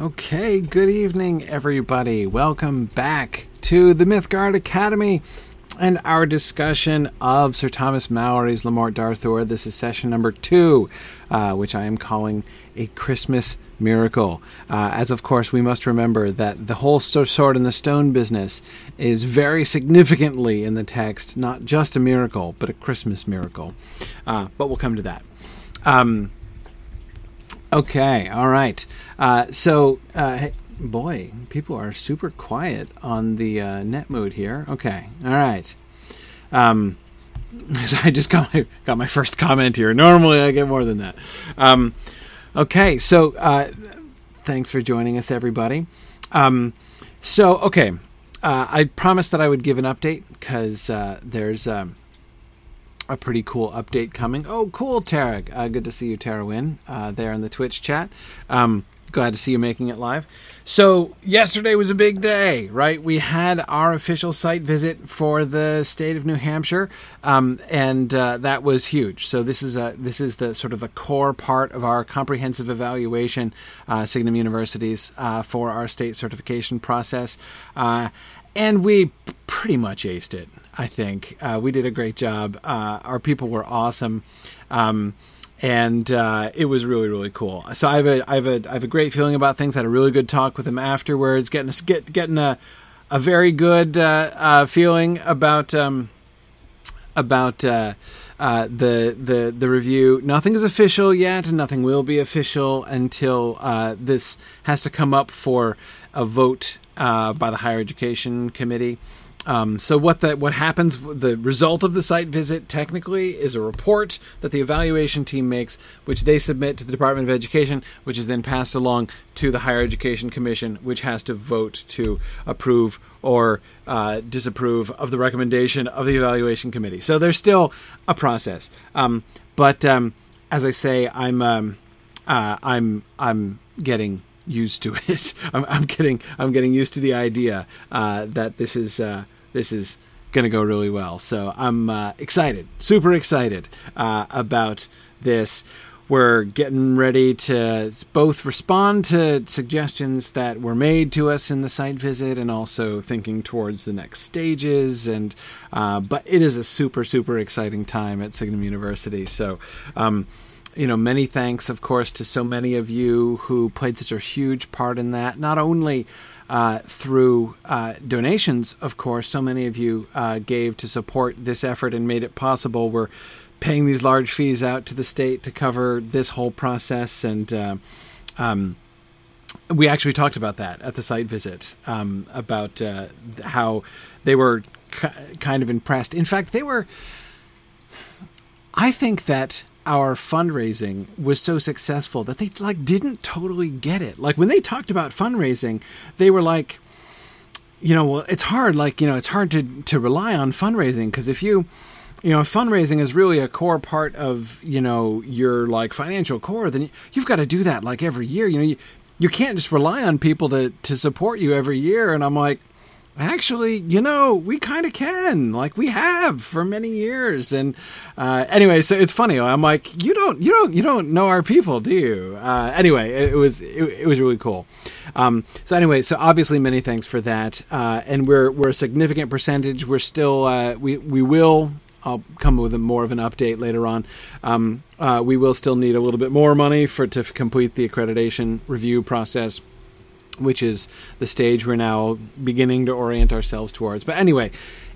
Okay, good evening, everybody. Welcome back to the Mythgard Academy and our discussion of Sir Thomas Malory's Le Morte d'Arthur. This is session number two, uh, which I am calling a Christmas miracle. Uh, as of course, we must remember that the whole sword and the stone business is very significantly in the text, not just a miracle, but a Christmas miracle. Uh, but we'll come to that. Um, okay, all right. Uh, so, uh, boy, people are super quiet on the uh, net mood here. Okay, all right. Um, so I just got my got my first comment here. Normally, I get more than that. Um, okay, so uh, thanks for joining us, everybody. Um, so, okay, uh, I promised that I would give an update because uh, there's um, a pretty cool update coming. Oh, cool, Tara. Uh, good to see you, Tara Win, uh, there in the Twitch chat. Um, glad to see you making it live. So, yesterday was a big day, right? We had our official site visit for the state of New Hampshire, um, and uh, that was huge. So, this is a, this is the sort of the core part of our comprehensive evaluation, uh, Signum Universities, uh, for our state certification process, uh, and we pretty much aced it. I think uh, we did a great job. Uh, our people were awesome. Um, and uh, it was really really cool. So I have a I have a I have a great feeling about things. I had a really good talk with him afterwards, getting a, get getting a a very good uh, uh, feeling about um, about uh, uh, the the the review. Nothing is official yet, and nothing will be official until uh, this has to come up for a vote by the higher education committee. Um, so what the what happens? The result of the site visit technically is a report that the evaluation team makes, which they submit to the Department of Education, which is then passed along to the Higher Education Commission, which has to vote to approve or uh, disapprove of the recommendation of the evaluation committee. So there's still a process. Um, but um, as I say, I'm um, uh, I'm I'm getting used to it. I'm, I'm, getting I'm getting used to the idea uh, that this is uh, this is going to go really well. So I'm uh, excited, super excited uh, about this. We're getting ready to both respond to suggestions that were made to us in the site visit, and also thinking towards the next stages. And uh, but it is a super super exciting time at Signum University. So. Um, you know, many thanks, of course, to so many of you who played such a huge part in that. Not only uh, through uh, donations, of course. So many of you uh, gave to support this effort and made it possible. We're paying these large fees out to the state to cover this whole process, and uh, um, we actually talked about that at the site visit um, about uh, how they were kind of impressed. In fact, they were. I think that our fundraising was so successful that they like didn't totally get it. Like when they talked about fundraising, they were like, you know, well, it's hard. Like you know, it's hard to to rely on fundraising because if you you know fundraising is really a core part of you know your like financial core then you've got to do that like every year you know you, you can't just rely on people to to support you every year and i'm like Actually, you know, we kind of can. Like we have for many years. And uh, anyway, so it's funny. I'm like, you don't, you don't, you don't know our people, do you? Uh, anyway, it, it was, it, it, was really cool. Um, so anyway, so obviously, many thanks for that. Uh, and we're we're a significant percentage. We're still uh, we we will. I'll come with a more of an update later on. Um, uh, we will still need a little bit more money for to complete the accreditation review process which is the stage we're now beginning to orient ourselves towards. But anyway,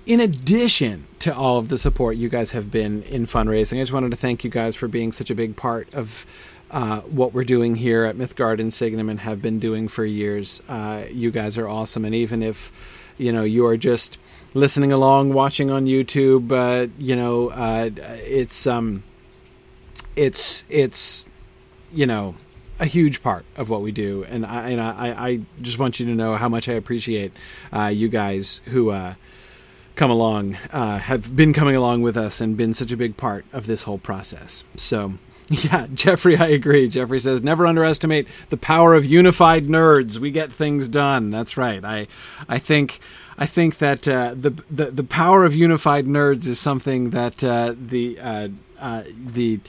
in addition to all of the support you guys have been in fundraising, I just wanted to thank you guys for being such a big part of uh, what we're doing here at Mythgard and Signum and have been doing for years. Uh, you guys are awesome, and even if you know you are just listening along, watching on YouTube, uh, you know uh, it's um, it's it's you know a huge part of what we do, and I and I, I just want you to know how much I appreciate uh, you guys who uh, come along, uh, have been coming along with us, and been such a big part of this whole process. So. Yeah, Jeffrey, I agree. Jeffrey says never underestimate the power of unified nerds. We get things done. That's right. I, I think, I think that uh, the, the the power of unified nerds is something that uh, the uh, uh the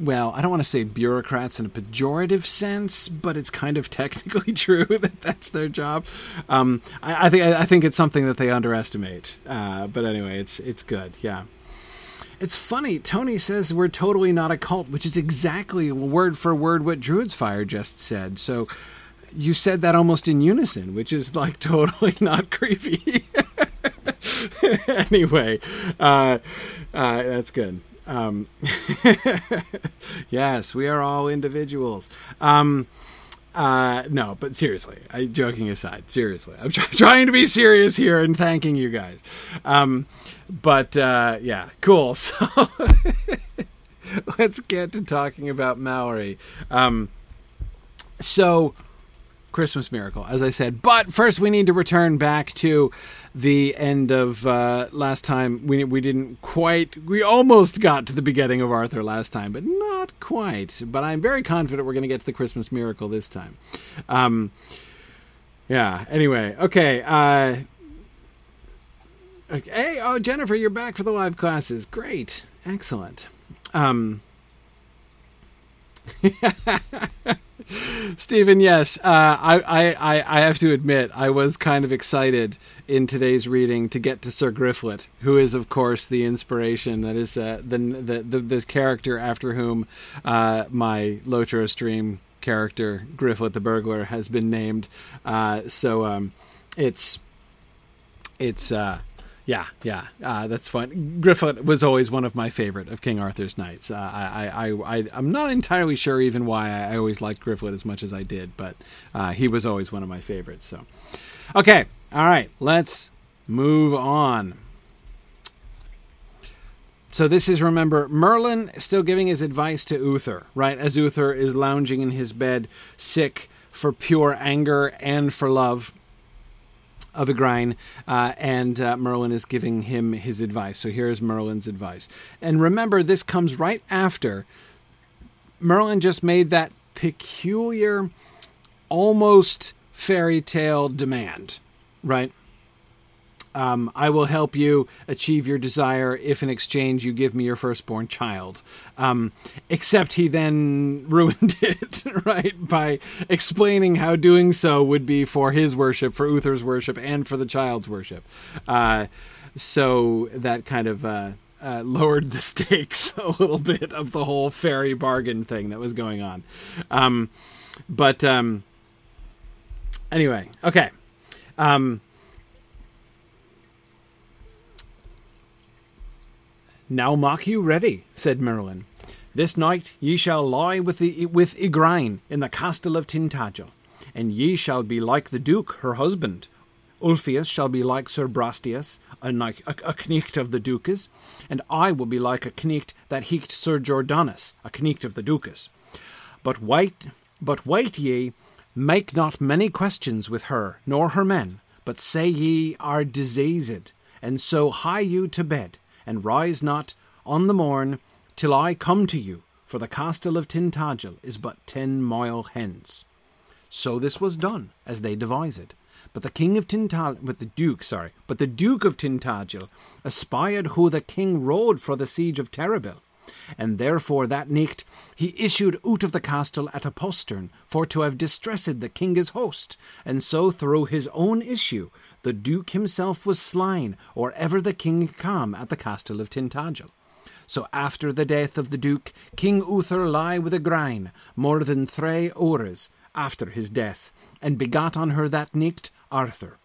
well, I don't want to say bureaucrats in a pejorative sense, but it's kind of technically true that that's their job. Um, I, I, think I think it's something that they underestimate. Uh, but anyway, it's it's good. Yeah. It's funny. Tony says we're totally not a cult, which is exactly word for word what Druid's Fire just said. So you said that almost in unison, which is like totally not creepy. anyway, uh, uh, that's good. Um, yes, we are all individuals. Um, uh, no, but seriously, I, joking aside, seriously, I'm try- trying to be serious here and thanking you guys. Um, but uh, yeah, cool. So let's get to talking about Malory. Um, so Christmas miracle, as I said. But first, we need to return back to the end of uh, last time. We we didn't quite. We almost got to the beginning of Arthur last time, but not quite. But I'm very confident we're going to get to the Christmas miracle this time. Um, yeah. Anyway, okay. Uh, okay. Hey, oh Jennifer, you're back for the live classes. Great, excellent. Um, Stephen, yes, uh, I, I, I have to admit, I was kind of excited in today's reading to get to Sir Griflet, who is, of course, the inspiration that is uh, the, the, the the character after whom uh, my Lotro stream character Griflet the burglar has been named. Uh, so um, it's it's uh, yeah, yeah, uh, that's fun. Griflet was always one of my favorite of King Arthur's knights. Uh, I, I, I, I'm not entirely sure even why I, always liked Griflet as much as I did, but uh, he was always one of my favorites. So, okay, all right, let's move on. So this is remember Merlin still giving his advice to Uther, right? As Uther is lounging in his bed, sick for pure anger and for love of Igraine, uh, and uh, Merlin is giving him his advice. So here's Merlin's advice. And remember, this comes right after Merlin just made that peculiar, almost fairy tale demand, right? Um, I will help you achieve your desire if, in exchange, you give me your firstborn child. Um, except he then ruined it, right, by explaining how doing so would be for his worship, for Uther's worship, and for the child's worship. Uh, so that kind of uh, uh, lowered the stakes a little bit of the whole fairy bargain thing that was going on. Um, but um, anyway, okay. Um, Now mark you ready, said Merlin. This night ye shall lie with, the, with Igraine in the castle of Tintagel, and ye shall be like the duke, her husband. Ulfius shall be like Sir Brastias, a, a, a knecht of the duke's, and I will be like a knecht that heeked Sir Jordanus, a knecht of the duke's. But wait, but wait ye, make not many questions with her, nor her men, but say ye are diseased, and so hie you to bed, and rise not on the morn till I come to you, for the castle of Tintagel is but ten mile hence. So this was done, as they devised. It. But the king of Tintagel, but the duke, sorry, but the duke of Tintagel espied who the king rode for the siege of Terrabil, and therefore that nicht he issued out of the castle at a postern for to have distressed the king's host, and so through his own issue the duke himself was slain, or ever the king come at the castle of Tintagel. So after the death of the duke, King Uther lie with Igraine more than three hours after his death, and begot on her that nicht Arthur.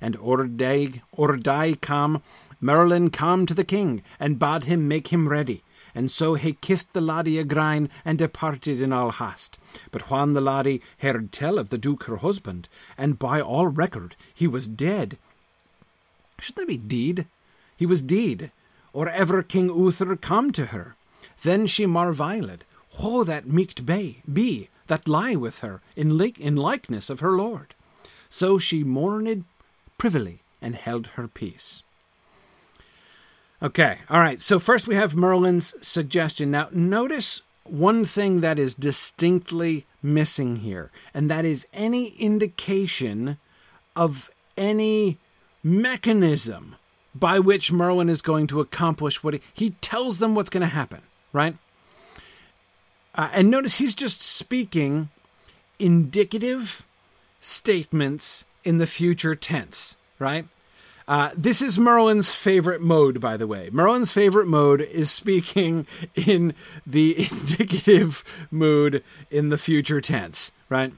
And Orday, Orday come, Merlin come to the king, and bade him make him ready, and so he kissed the laddie Igraine and departed in all haste. But when the laddie heard tell of the duke her husband, and by all record he was dead, should that be deed? He was deed, or ever King Uther come to her. Then she marvailed, who that meeked be, be that lie with her in, like, in likeness of her lord. So she mourned privily and held her peace. Okay, all right. So first we have Merlin's suggestion. Now, notice one thing that is distinctly missing here, and that is any indication of any mechanism by which Merlin is going to accomplish what he, he tells them what's going to happen, right? Uh, and notice he's just speaking indicative statements in the future tense, right? Uh, this is Merlin's favorite mode, by the way. Merlin's favorite mode is speaking in the indicative mood in the future tense, right?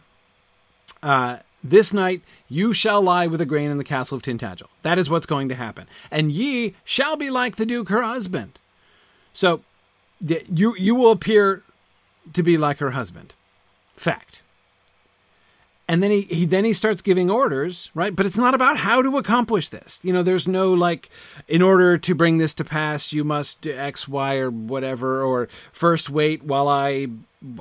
Uh, this night you shall lie with Igraine in the castle of Tintagel. That is what's going to happen. And ye shall be like the Duke, her husband. So you you will appear to be like her husband. Fact. And then he, he then he starts giving orders, right? But it's not about how to accomplish this. You know, there's no like, in order to bring this to pass, you must X, Y, or whatever, or first wait while I,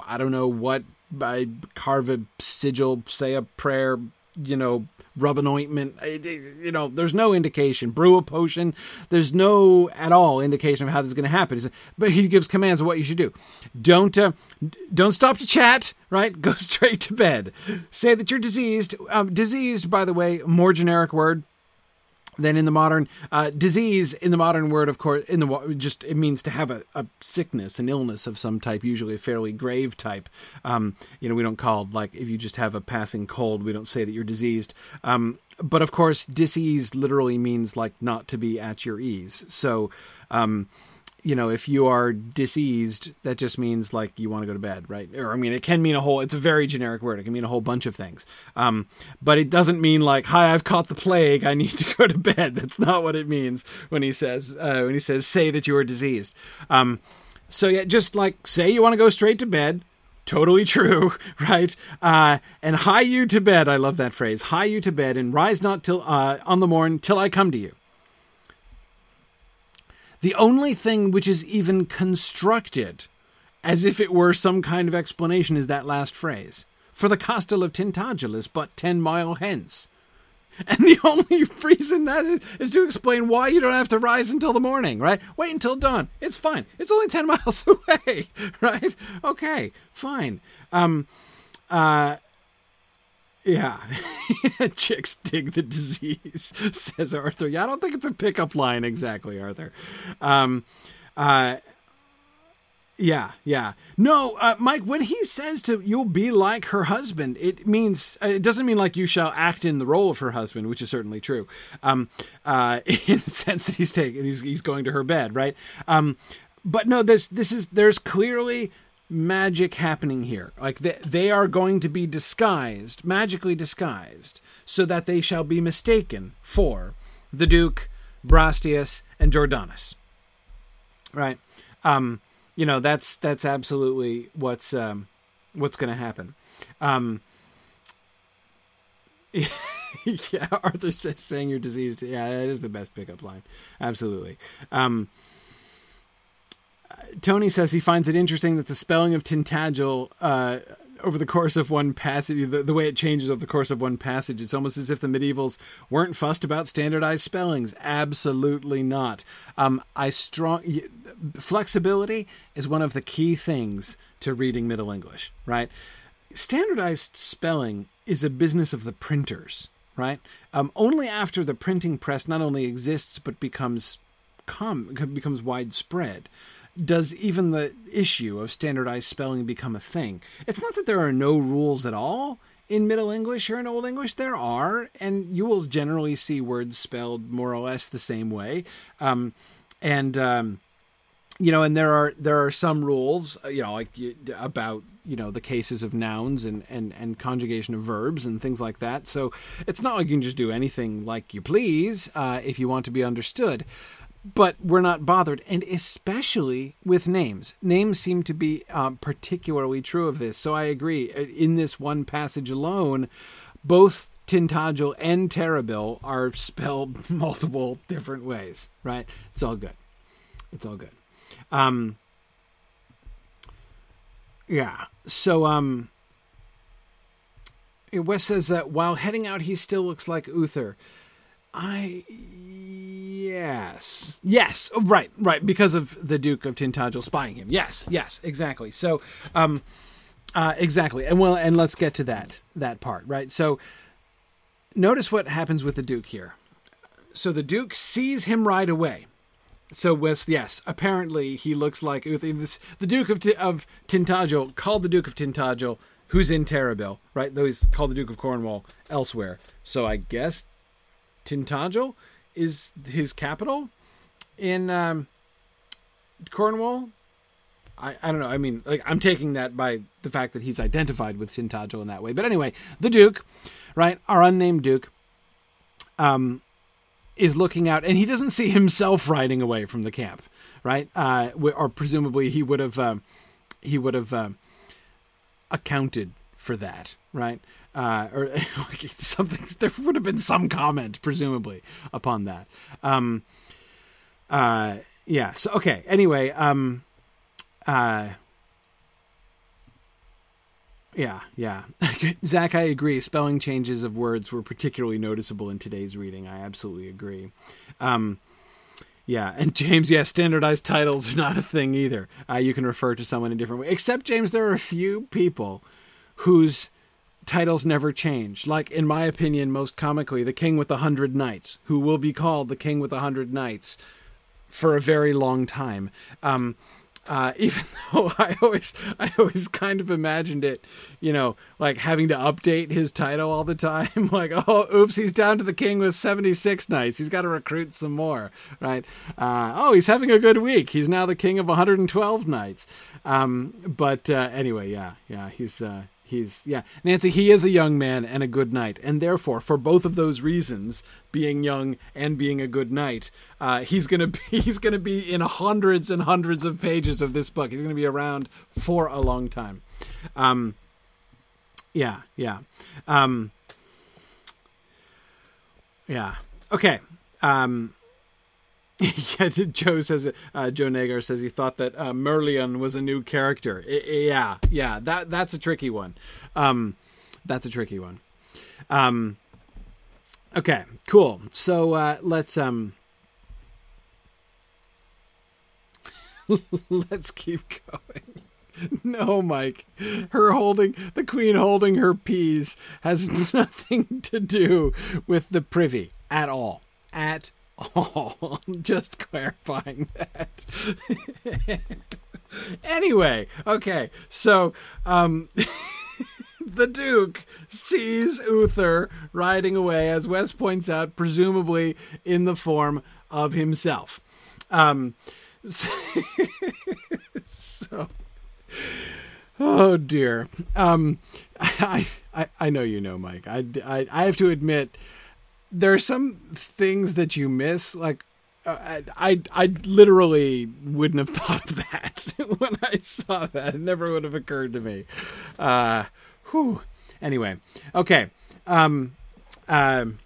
I don't know what, I carve a sigil, say a prayer, you know, rub an ointment. You know, there's no indication. Brew a potion. There's no at all indication of how this is going to happen. But he gives commands of what you should do. Don't uh, don't stop to chat. Right, go straight to bed. Say that you're diseased. Um, diseased, by the way, more generic word than in the modern uh, disease in the modern word of course in the just it means to have a, a sickness an illness of some type usually a fairly grave type. Um, you know we don't call like if you just have a passing cold we don't say that you're diseased. Um, but of course disease literally means like not to be at your ease. So um, you know, if you are diseased, that just means like you want to go to bed, right? Or I mean, it can mean a whole. It's a very generic word. It can mean a whole bunch of things. Um, but it doesn't mean like, "Hi, I've caught the plague. I need to go to bed." That's not what it means when he says uh, when he says say that you are diseased. Um, so yeah, just like say you want to go straight to bed. Totally true, right? Uh, and hie you to bed. I love that phrase. Hie you to bed and rise not till uh, on the morn till I come to you. The only thing which is even constructed as if it were some kind of explanation is that last phrase. For the castle of Tintagel is but ten mile hence. And the only reason that is, is, to explain why you don't have to rise until the morning, right? Wait until dawn. It's fine. It's only 10 miles away, right? Okay, fine. Um, uh, yeah. Chicks dig the disease, says Arthur. Yeah, I don't think it's a pickup line exactly, Arthur. Um, uh, yeah, yeah. No, uh, Mike, when he says to you'll be like her husband, it means, uh, it doesn't mean like you shall act in the role of her husband, which is certainly true. Um, uh, in the sense that he's taking, he's, he's going to her bed, right? Um, but no, this, this is, there's clearly magic happening here. Like they, they are going to be disguised, magically disguised, so that they shall be mistaken for the Duke, Brastias, and Jordanus. Right? Um, you know, that's that's absolutely what's um, what's going to happen. Um, yeah, Arthur says saying you're diseased. Yeah, that is the best pickup line. Absolutely. Um, Tony says he finds it interesting that the spelling of Tintagel uh, over the course of one passage, the, the, way it changes over the course of one passage, it's almost as if the medievals weren't fussed about standardized spellings. Absolutely not. Um, I strong flexibility is one of the key things to reading Middle English. Right, standardized spelling is a business of the printers. Right, um, only after the printing press not only exists but becomes com- becomes widespread does even the issue of standardized spelling become a thing. It's not that there are no rules at all in Middle English or in Old English. There are, and you will generally see words spelled more or less the same way. Um, and um, you know, and there are there are some rules, uh, you know, like about you know the cases of nouns and and and conjugation of verbs and things like that. So it's not like you can just do anything like you please uh, if you want to be understood but we're not bothered, and especially with names. Names seem to be um, particularly true of this. So I agree. Uh, in this one passage alone, both Tintagel and Terrabil are spelled multiple different ways. Right? It's all good. It's all good. Um, yeah. So um, Wes says that while heading out, he still looks like Uther. I yes yes oh, right right because of the Duke of Tintagel spying him. Yes yes exactly. So um uh, exactly and well and let's get to that that part right. So notice what happens with the Duke here. So the Duke sees him right away, so Wes, yes, apparently he looks like the Duke of, of Tintagel, called the Duke of Tintagel, who's in Terrabil, right? Though he's called the Duke of Cornwall elsewhere. So I guess Tintagel is his capital in um, Cornwall. I, I don't know. I mean, like I'm taking that by the fact that he's identified with Tintagel in that way. But anyway, the Duke, right? Our unnamed Duke, um, is looking out, and he doesn't see himself riding away from the camp, right? Uh, or presumably he would have, uh, he would have uh, accounted for that, right? Uh, or something. There would have been some comment, presumably, upon that. Um, uh, yeah. So okay. Anyway, um, uh, yeah, yeah. Zach, I agree. Spelling changes of words were particularly noticeable in today's reading. I absolutely agree. Um, yeah, and James, yeah, standardized titles are not a thing either. Uh, you can refer to someone in different ways. Except, James, there are a few people whose titles never change. Like, in my opinion, most comically, the King with a Hundred Knights, who will be called the King with a Hundred Knights for a very long time. Um, uh, even though I always, I always kind of imagined it, you know, like having to update his title all the time. like, oh, oops, he's down to the king with 76 knights. He's got to recruit some more, right? Uh, oh, he's having a good week. He's now the king of 112 knights. Um, but uh, anyway, yeah, yeah, he's, uh, he's yeah. Nancy he is a young man and a good knight. And therefore for both of those reasons being young and being a good knight uh, he's gonna be he's gonna be in hundreds and hundreds of pages of this book. He's gonna be around for a long time. Um, yeah yeah. Um, yeah. Okay um, yeah, Joe says uh, Joe Nagar says he thought that uh, Merlion was a new character. I, yeah, yeah, that that's a tricky one. Um, that's a tricky one. Um, okay, cool. So uh, let's um, let's keep going. No, Mike. Her holding the queen holding her peas has nothing to do with the privy at all. At Oh, just clarifying that. anyway, okay, so um, the Duke sees Uther riding away, as Wes points out, presumably in the form of himself. Um, so oh dear. Um, I, I I know you know, Mike. I, I I have to admit there are some things that you miss like uh, I I literally wouldn't have thought of that when I saw that. It never would have occurred to me. Uh, whew. Anyway, okay. Um, um,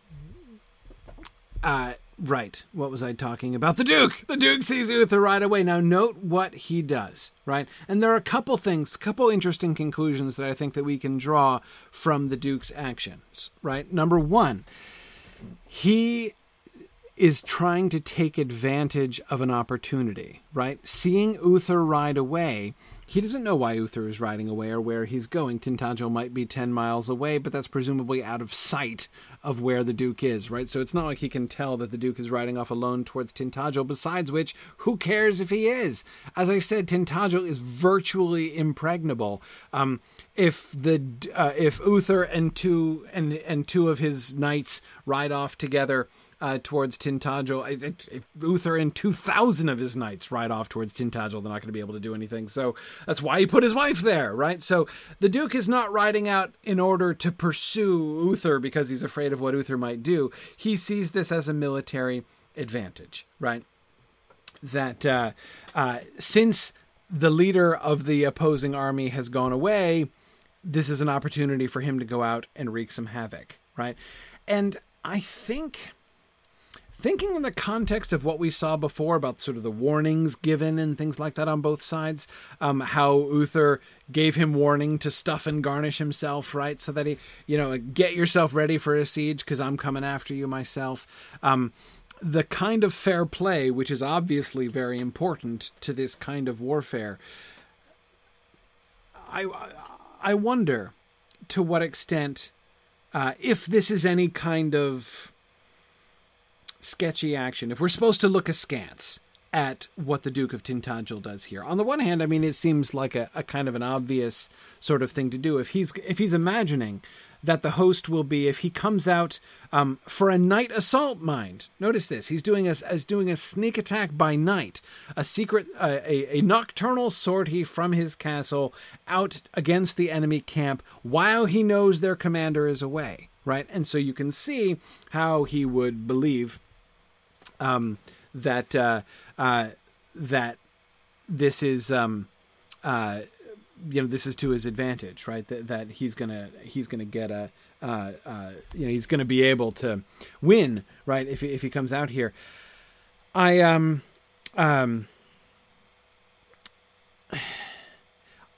uh, right. What was I talking about? The Duke. The Duke sees Uther right away. Now, note what he does. Right, and there are a couple things, couple interesting conclusions that I think that we can draw from the Duke's actions. Right. Number one he is trying to take advantage of an opportunity, right? Seeing Uther ride away, he doesn't know why Uther is riding away or where he's going. Tintagel might be 10 miles away, but that's presumably out of sight of where the Duke is, right? So it's not like he can tell that the Duke is riding off alone towards Tintagel, besides which, who cares if he is? As I said, Tintagel is virtually impregnable. Um, if the uh, if Uther and two and and two of his knights ride off together uh, towards Tintagel. If Uther and 2,000 of his knights ride off towards Tintagel, they're not going to be able to do anything. So that's why he put his wife there, right? So the Duke is not riding out in order to pursue Uther because he's afraid of what Uther might do. He sees this as a military advantage, right? That uh, uh, since the leader of the opposing army has gone away, this is an opportunity for him to go out and wreak some havoc, right? And I think thinking in the context of what we saw before about sort of the warnings given and things like that on both sides, um, how Uther gave him warning to stuff and garnish himself, right? So that he, you know, get yourself ready for a siege because I'm coming after you myself. Um, the kind of fair play, which is obviously very important to this kind of warfare. I, I wonder to what extent, uh, if this is any kind of sketchy action, if we're supposed to look askance at what the Duke of Tintagel does here. On the one hand, I mean, it seems like a, a kind of an obvious sort of thing to do. If he's if he's imagining that the host will be if he comes out um, for a night assault. Mind, notice this: he's doing a, as doing a sneak attack by night, a secret, uh, a, a nocturnal sortie from his castle out against the enemy camp while he knows their commander is away. Right, and so you can see how he would believe um, that uh, uh, that this is um, uh, you know this is to his advantage, right? That, that he's gonna he's gonna get a uh, uh, you know he's gonna be able to win, right? If if he comes out here, I um um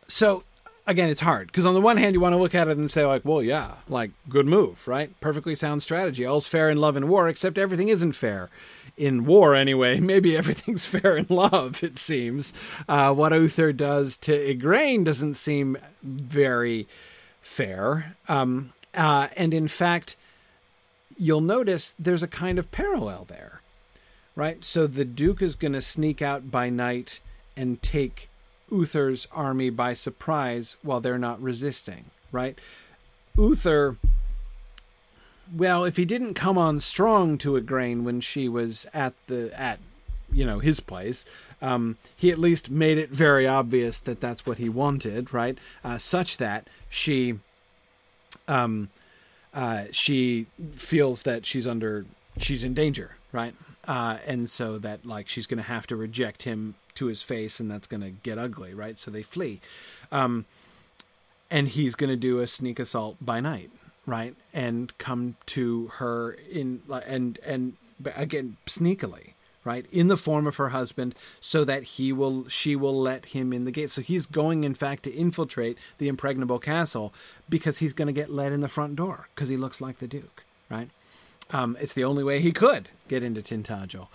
so again, it's hard because on the one hand, you want to look at it and say, like, well, yeah, like, good move, right? Perfectly sound strategy. All's fair in love and war, except everything isn't fair. In war, anyway, maybe everything's fair in love, it seems. Uh, what Uther does to Igraine doesn't seem very fair. Um, uh, and in fact, you'll notice there's a kind of parallel there, right? So the Duke is going to sneak out by night and take Uther's army by surprise while they're not resisting, right? Uther, well, if he didn't come on strong to Igraine when she was at the at you know his place, um, he at least made it very obvious that that's what he wanted, right? Uh, such that she, um, uh, she feels that she's under she's in danger, right? Uh, and so that like she's going to have to reject him to his face, and that's going to get ugly, right? So they flee, um, and he's going to do a sneak assault by night, right, and come to her in and and again sneakily, right, in the form of her husband, so that he will she will let him in the gate. So he's going, in fact, to infiltrate the impregnable castle because he's going to get let in the front door because he looks like the Duke, right? Um, it's the only way he could get into Tintagel.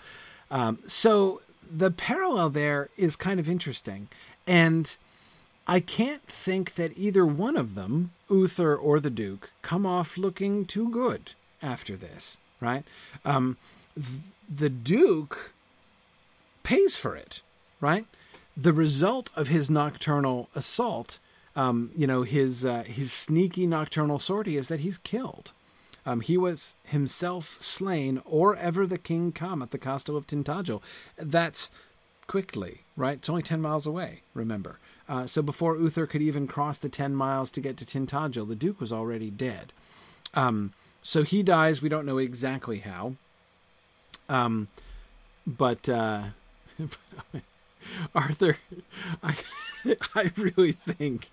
Um, so the parallel there is kind of interesting. And I can't think that either one of them, Uther or the Duke, come off looking too good after this, right? Um, th- the Duke pays for it, right? The result of his nocturnal assault, um, you know, his uh, his sneaky nocturnal sortie, is that he's killed. Um, he was himself slain, or ever the king come at the castle of Tintagel. That's quickly, right? It's only 10 miles away, remember. Uh, so before Uther could even cross the 10 miles to get to Tintagel, the Duke was already dead. Um, so he dies. We don't know exactly how. Um, but uh, Arthur, I, I really think,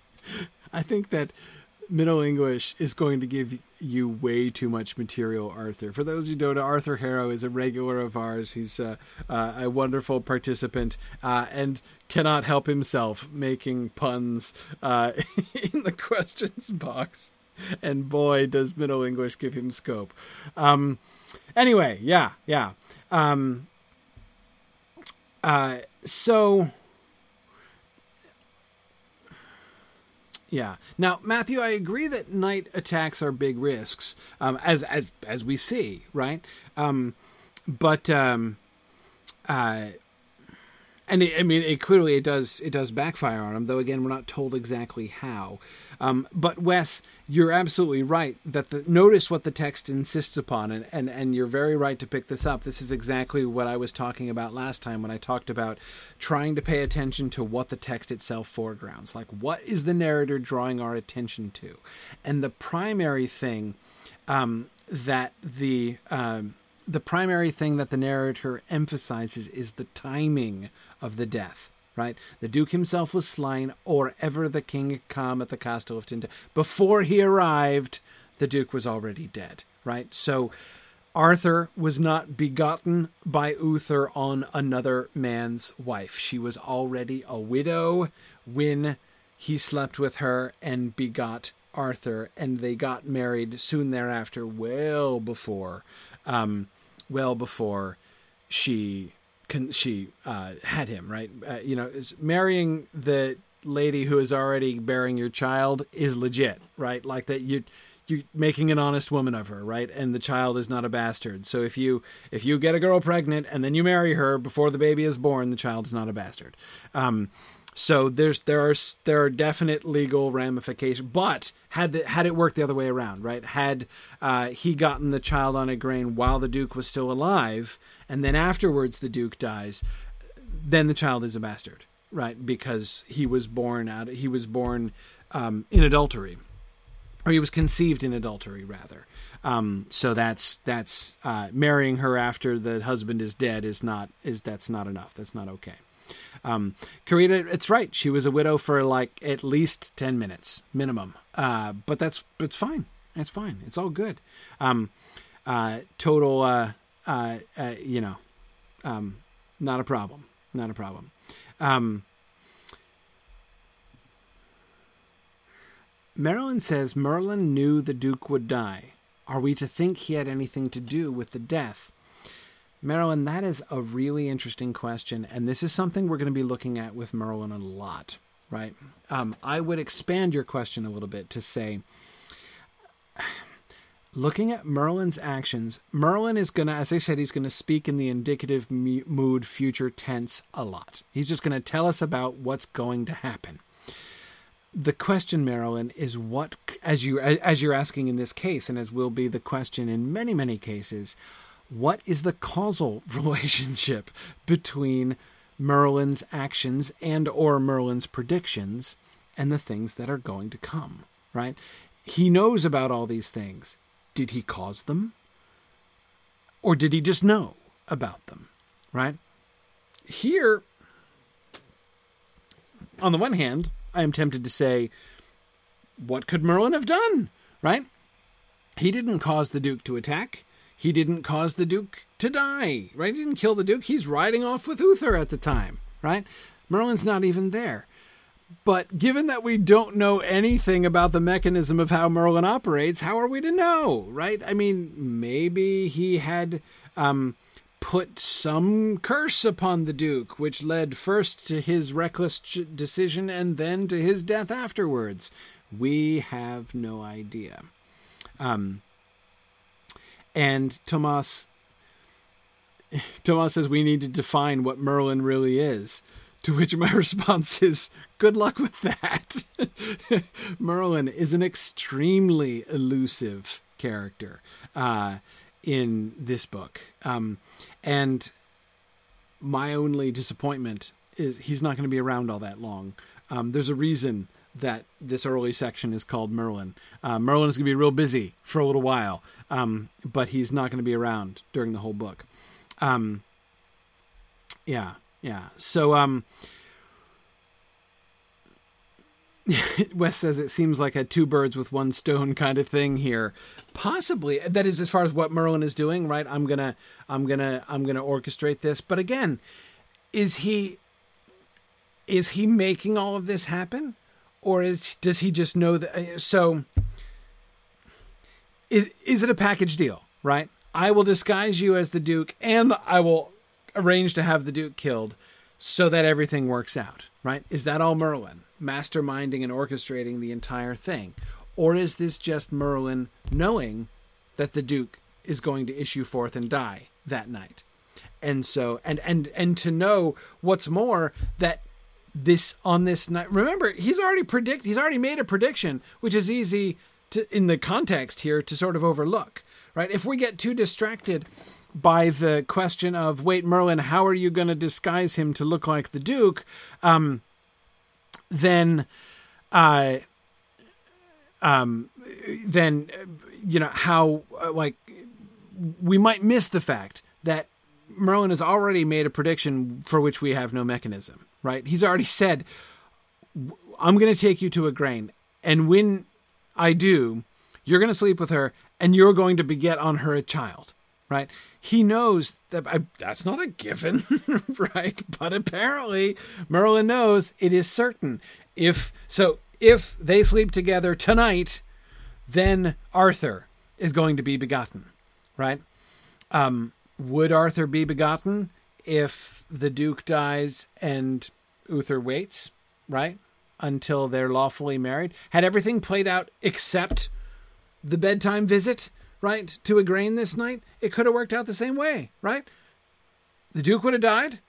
I think that Middle English is going to give you way too much material, Arthur. For those who don't know, Arthur Harrow is a regular of ours. He's uh, uh, a wonderful participant uh, and cannot help himself making puns uh, in the questions box. And boy, does Middle English give him scope. Um, anyway, yeah, yeah. Um, uh, so Yeah. Now, Matthew, I agree that night attacks are big risks, um, as as as we see, right? Um, but um, uh, and it, I mean, it clearly it does it does backfire on him, though. Again, we're not told exactly how. Um, but Wes, you're absolutely right that the notice what the text insists upon, and, and and you're very right to pick this up. This is exactly what I was talking about last time when I talked about trying to pay attention to what the text itself foregrounds, like what is the narrator drawing our attention to, and the primary thing um, that the um, the primary thing that the narrator emphasizes is the timing of the death right? The Duke himself was slain, or ever the king come at the castle of Tinta. Before he arrived, the Duke was already dead, right? So Arthur was not begotten by Uther on another man's wife. She was already a widow when he slept with her and begot Arthur, and they got married soon thereafter, well before um, well before she con- she uh, had him. Right, uh, you know, is marrying the lady who is already bearing your child is legit, right? Like that you you're making an honest woman of her, right? And the child is not a bastard. So if you if you get a girl pregnant and then you marry her before the baby is born, the child is not a bastard. Um, so there's there are there are definite legal ramifications. But had the, had it worked the other way around, right? Had uh, he gotten the child on Igraine while the Duke was still alive, and then afterwards the Duke dies, then the child is a bastard, right? Because he was born out he was born um, in adultery or he was conceived in adultery rather. Um, so that's that's uh, marrying her after the husband is dead is not is that's not enough. That's not okay. Um, Karita, it's right. She was a widow for like at least ten minutes minimum. Uh, but that's it's fine. It's fine. It's all good. Um, uh, total, uh, uh, uh, you know, um, not a problem. Not a problem. Um, Marilyn says Merlin knew the Duke would die. Are we to think he had anything to do with the death? Marilyn, that is a really interesting question, and this is something we're going to be looking at with Merlin a lot, right? Um, I would expand your question a little bit to say, looking at Merlin's actions, Merlin is going to, as I said, he's going to speak in the indicative mood future tense a lot. He's just going to tell us about what's going to happen the question, Marilyn, is what as you as you're asking in this case, and as will be the question in many many cases, what is the causal relationship between Merlin's actions and or Merlin's predictions and the things that are going to come? Right? He knows about all these things. Did he cause them? Or did he just know about them? Right? Here, on the one hand, I am tempted to say, what could Merlin have done? Right? He didn't cause the Duke to attack. He didn't cause the Duke to die. Right? He didn't kill the Duke. He's riding off with Uther at the time. Right? Merlin's not even there. But given that we don't know anything about the mechanism of how Merlin operates, how are we to know, right? I mean, maybe he had um, put some curse upon the Duke, which led first to his reckless decision and then to his death afterwards. We have no idea. Um, and Tomas, Tomas says we need to define what Merlin really is. To which my response is, good luck with that. Merlin is an extremely elusive character. Uh, in this book. Um, and my only disappointment is he's not going to be around all that long. Um, there's a reason that this early section is called Merlin. Uh, Merlin is going to be real busy for a little while, um, but he's not going to be around during the whole book. Um, yeah, yeah. So, um, Wes says it seems like a two birds with one stone kind of thing here. Possibly that is as far as what Merlin is doing, right? I'm gonna I'm gonna I'm gonna orchestrate this. But again, is he is he making all of this happen? Or is does he just know that uh, so is is it a package deal, right? I will disguise you as the Duke and I will arrange to have the Duke killed so that everything works out, right? Is that all Merlin, masterminding and orchestrating the entire thing? Or is this just Merlin knowing that the Duke is going to issue forth and die that night? And so, and, and, and to know what's more, that this on this night, remember, he's already predict, he's already made a prediction, which is easy to, in the context here, to sort of overlook, right? If we get too distracted by the question of, wait, Merlin, how are you going to disguise him to look like the Duke? Um, then, uh, um, then, you know, how, uh, like, we might miss the fact that Merlin has already made a prediction for which we have no mechanism, right? He's already said, I'm going to take you to Igraine. And when I do, you're going to sleep with her and you're going to beget on her a child right? He knows that I, that's not a given, right? But apparently, Merlin knows it is certain. If so, if they sleep together tonight, then Arthur is going to be begotten, right? Um, would Arthur be begotten if the Duke dies and Uther waits, right? Until they're lawfully married? Had everything played out except the bedtime visit, right, to Igraine this night, it could have worked out the same way, right? The Duke would have died.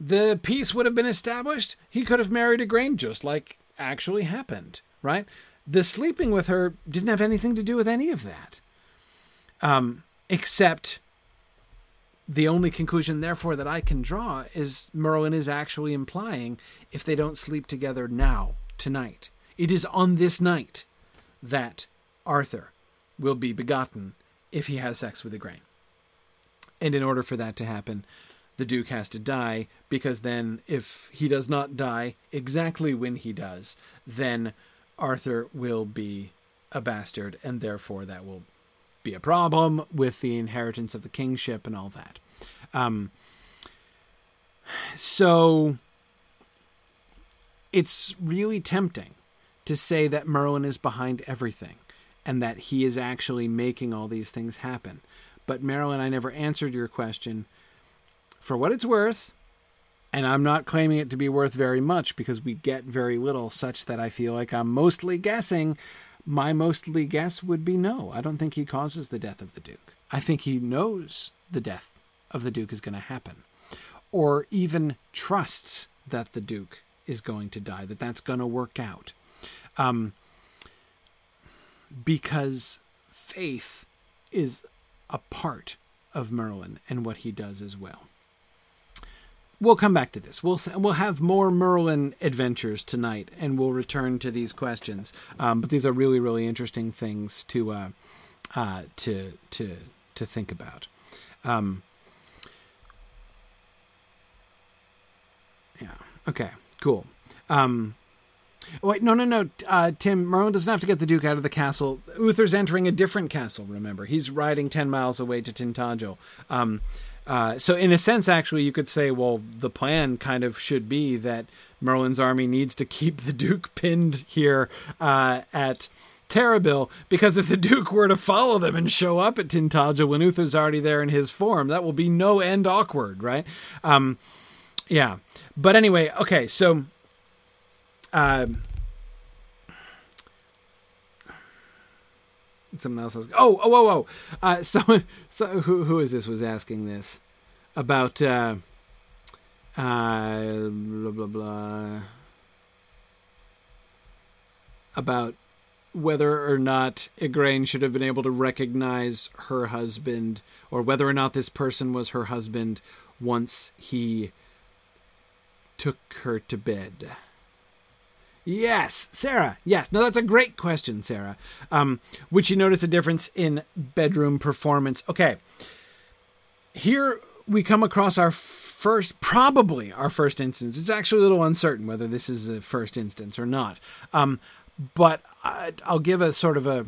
The peace would have been established. He could have married Igraine just like actually happened, right? The sleeping with her didn't have anything to do with any of that. Um, except the only conclusion, therefore, that I can draw is Merlin is actually implying if they don't sleep together now, tonight, it is on this night that Arthur will be begotten if he has sex with Igraine. And in order for that to happen, the Duke has to die, because then, if he does not die exactly when he does, then Arthur will be a bastard, and therefore that will be a problem with the inheritance of the kingship and all that. Um, so it's really tempting to say that Merlin is behind everything and that he is actually making all these things happen. But Marilyn, I never answered your question. For what it's worth, and I'm not claiming it to be worth very much because we get very little, such that I feel like I'm mostly guessing. My mostly guess would be no. I don't think he causes the death of the Duke. I think he knows the death of the Duke is going to happen, or even trusts that the Duke is going to die, that that's going to work out. Um, because faith is a part of Merlin and what he does as well. We'll come back to this. We'll we'll have more Merlin adventures tonight, and we'll return to these questions. Um, but these are really really interesting things to uh, uh, to to to think about. Um, yeah. Okay. Cool. Um, wait, no, no, no. Uh, Tim, Merlin doesn't have to get the Duke out of the castle. Uther's entering a different castle, remember. He's riding 10 miles away to Tintagel. Um, uh, so, in a sense, actually, you could say, well, the plan kind of should be that Merlin's army needs to keep the Duke pinned here uh, at Terrabil, because if the Duke were to follow them and show up at Tintagel when Uther's already there in his form, that will be no end awkward, right? Um, yeah. But anyway, okay, so um, someone else. Oh, oh, oh, oh. Uh, someone. So who who is this? Was asking this about uh, uh, blah blah blah about whether or not Igraine should have been able to recognize her husband, or whether or not this person was her husband once he took her to bed. Yes, Sarah. Yes. No, that's a great question, Sarah. Um, would you notice a difference in bedroom performance? Okay. Here we come across our first, probably our first instance. It's actually a little uncertain whether this is the first instance or not. Um, but I, will give a sort of a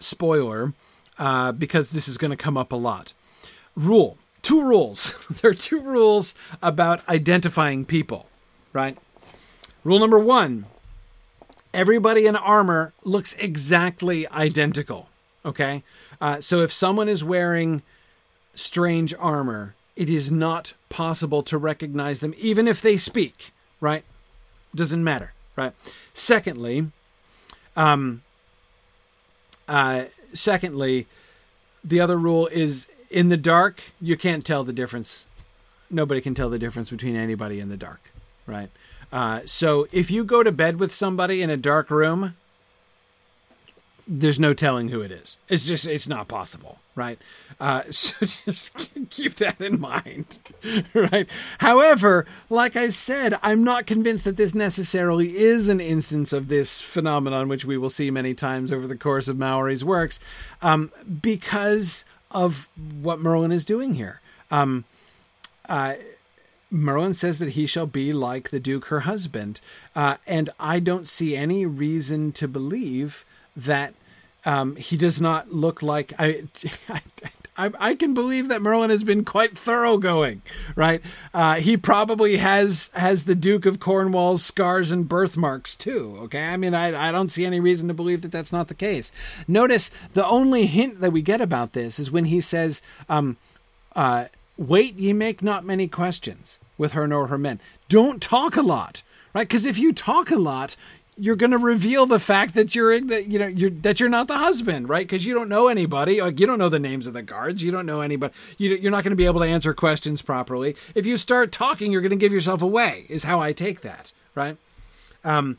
spoiler uh, because this is going to come up a lot. Rule. Two rules. there are two rules about identifying people, right? Rule number one everybody in armor looks exactly identical. Okay. Uh, so if someone is wearing strange armor, it is not possible to recognize them, even if they speak, right? Doesn't matter, right? Secondly, um, uh, secondly, the other rule is in the dark, you can't tell the difference. Nobody can tell the difference between anybody in the dark, right? Uh, so if you go to bed with somebody in a dark room, there's no telling who it is. It's just it's not possible, right? Uh, so just keep that in mind, right? However, like I said, I'm not convinced that this necessarily is an instance of this phenomenon, which we will see many times over the course of Malory's works, um, because of what Merlin is doing here. Um, uh, Merlin says that he shall be like the Duke, her husband. Uh, and I don't see any reason to believe that um, he does not look like. I, I, I, can believe that Merlin has been quite thoroughgoing, right? Uh, he probably has has the Duke of Cornwall's scars and birthmarks too. Okay, I mean, I, I don't see any reason to believe that that's not the case. Notice the only hint that we get about this is when he says, um, uh, Wait ye make not many questions with her nor her men. Don't talk a lot, right? Because if you talk a lot, you're going to reveal the fact that you're that you know you're that you're not the husband, right? Because you don't know anybody. Like you don't know the names of the guards. You don't know anybody. You, you're not going to be able to answer questions properly. If you start talking, you're going to give yourself away. Is how I take that, right? Um,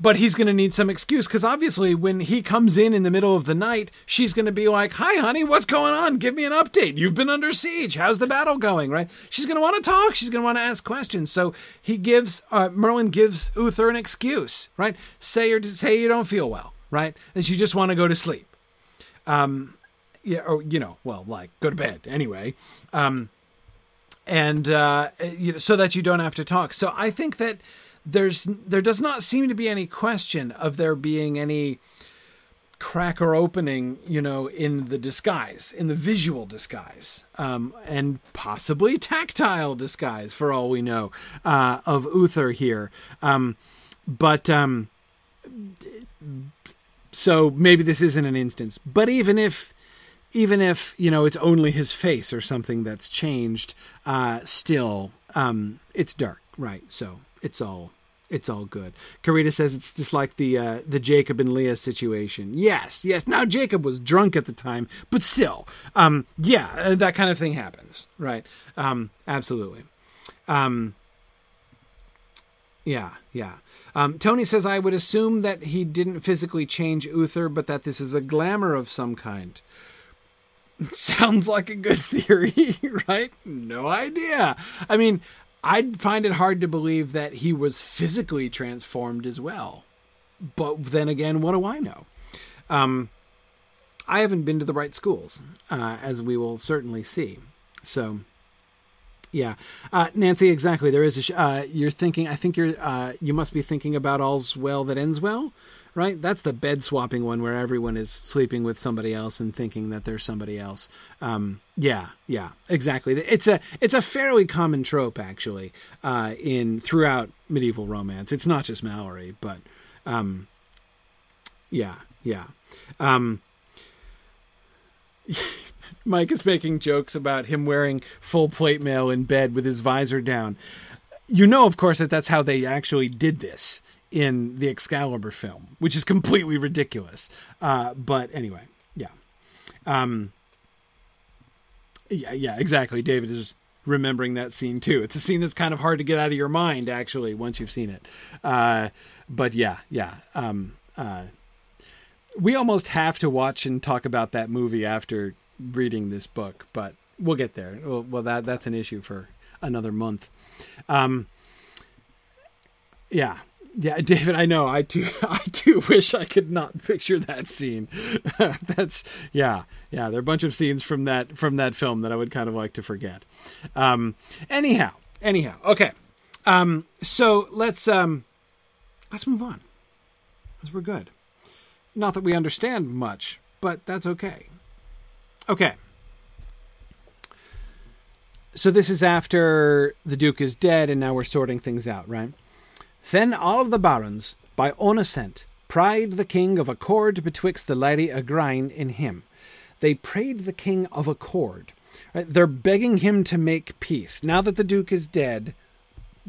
but he's going to need some excuse because obviously when he comes in in the middle of the night she's going to be like hi honey what's going on? Give me an update. You've been under siege. How's the battle going? Right? She's going to want to talk. She's going to want to ask questions. So he gives uh, merlin gives uther an excuse right? Say or say you don't feel well right? And you just want to go to sleep. Um yeah or you know well like go to bed anyway. Um and uh you know, so that you don't have to talk. So i think that there's there does not seem to be any question of there being any crack or opening, you know, in the disguise, in the visual disguise, um, and possibly tactile disguise, for all we know, uh, of Uther here. Um, but um, so maybe this isn't an instance. But even if, even if you know, it's only his face or something that's changed, uh, still, um, it's dark, right? So it's all it's all good. Karita says it's just like the uh, the Jacob and Leah situation. Yes, yes. Now Jacob was drunk at the time, but still, um, yeah, uh, that kind of thing happens, right? Um, absolutely. Um, yeah, yeah. Um, Tony says I would assume that he didn't physically change Uther, but that this is a glamour of some kind. Sounds like a good theory, right? No idea. I mean, I'd find it hard to believe that he was physically transformed as well. But then again, what do I know? Um, I haven't been to the right schools, uh, as we will certainly see. So, yeah, uh, Nancy, exactly. There is a. Sh- uh, you're thinking. I think you're. Uh, you must be thinking about all's well that ends well right? That's the bed swapping one where everyone is sleeping with somebody else and thinking that there's somebody else. Um, yeah, yeah, exactly. It's a it's a fairly common trope actually uh, in throughout medieval romance. It's not just Malory, but um, yeah, yeah. Um, Mike is making jokes about him wearing full plate mail in bed with his visor down. You know, of course, that that's how they actually did this in the Excalibur film, which is completely ridiculous. Uh, but anyway, yeah. Um, yeah, yeah, exactly. David is remembering that scene too. It's a scene that's kind of hard to get out of your mind, actually, once you've seen it. Uh, but yeah, yeah. Um, uh, we almost have to watch and talk about that movie after reading this book, but we'll get there. Well, well that that's an issue for another month. Um, yeah, yeah, David, I know. I too, I too wish I could not picture that scene. That's yeah, yeah. There are a bunch of scenes from that from that film that I would kind of like to forget. Um, anyhow, anyhow, okay. Um, so let's um, let's move on, because we're good. Not that we understand much, but that's okay. Okay. So this is after the Duke is dead, and now we're sorting things out, right? Then all the barons, by own assent, prayed the king of accord betwixt the lady Igraine in him. They prayed the king of accord. Right? They're begging him to make peace. Now that the duke is dead,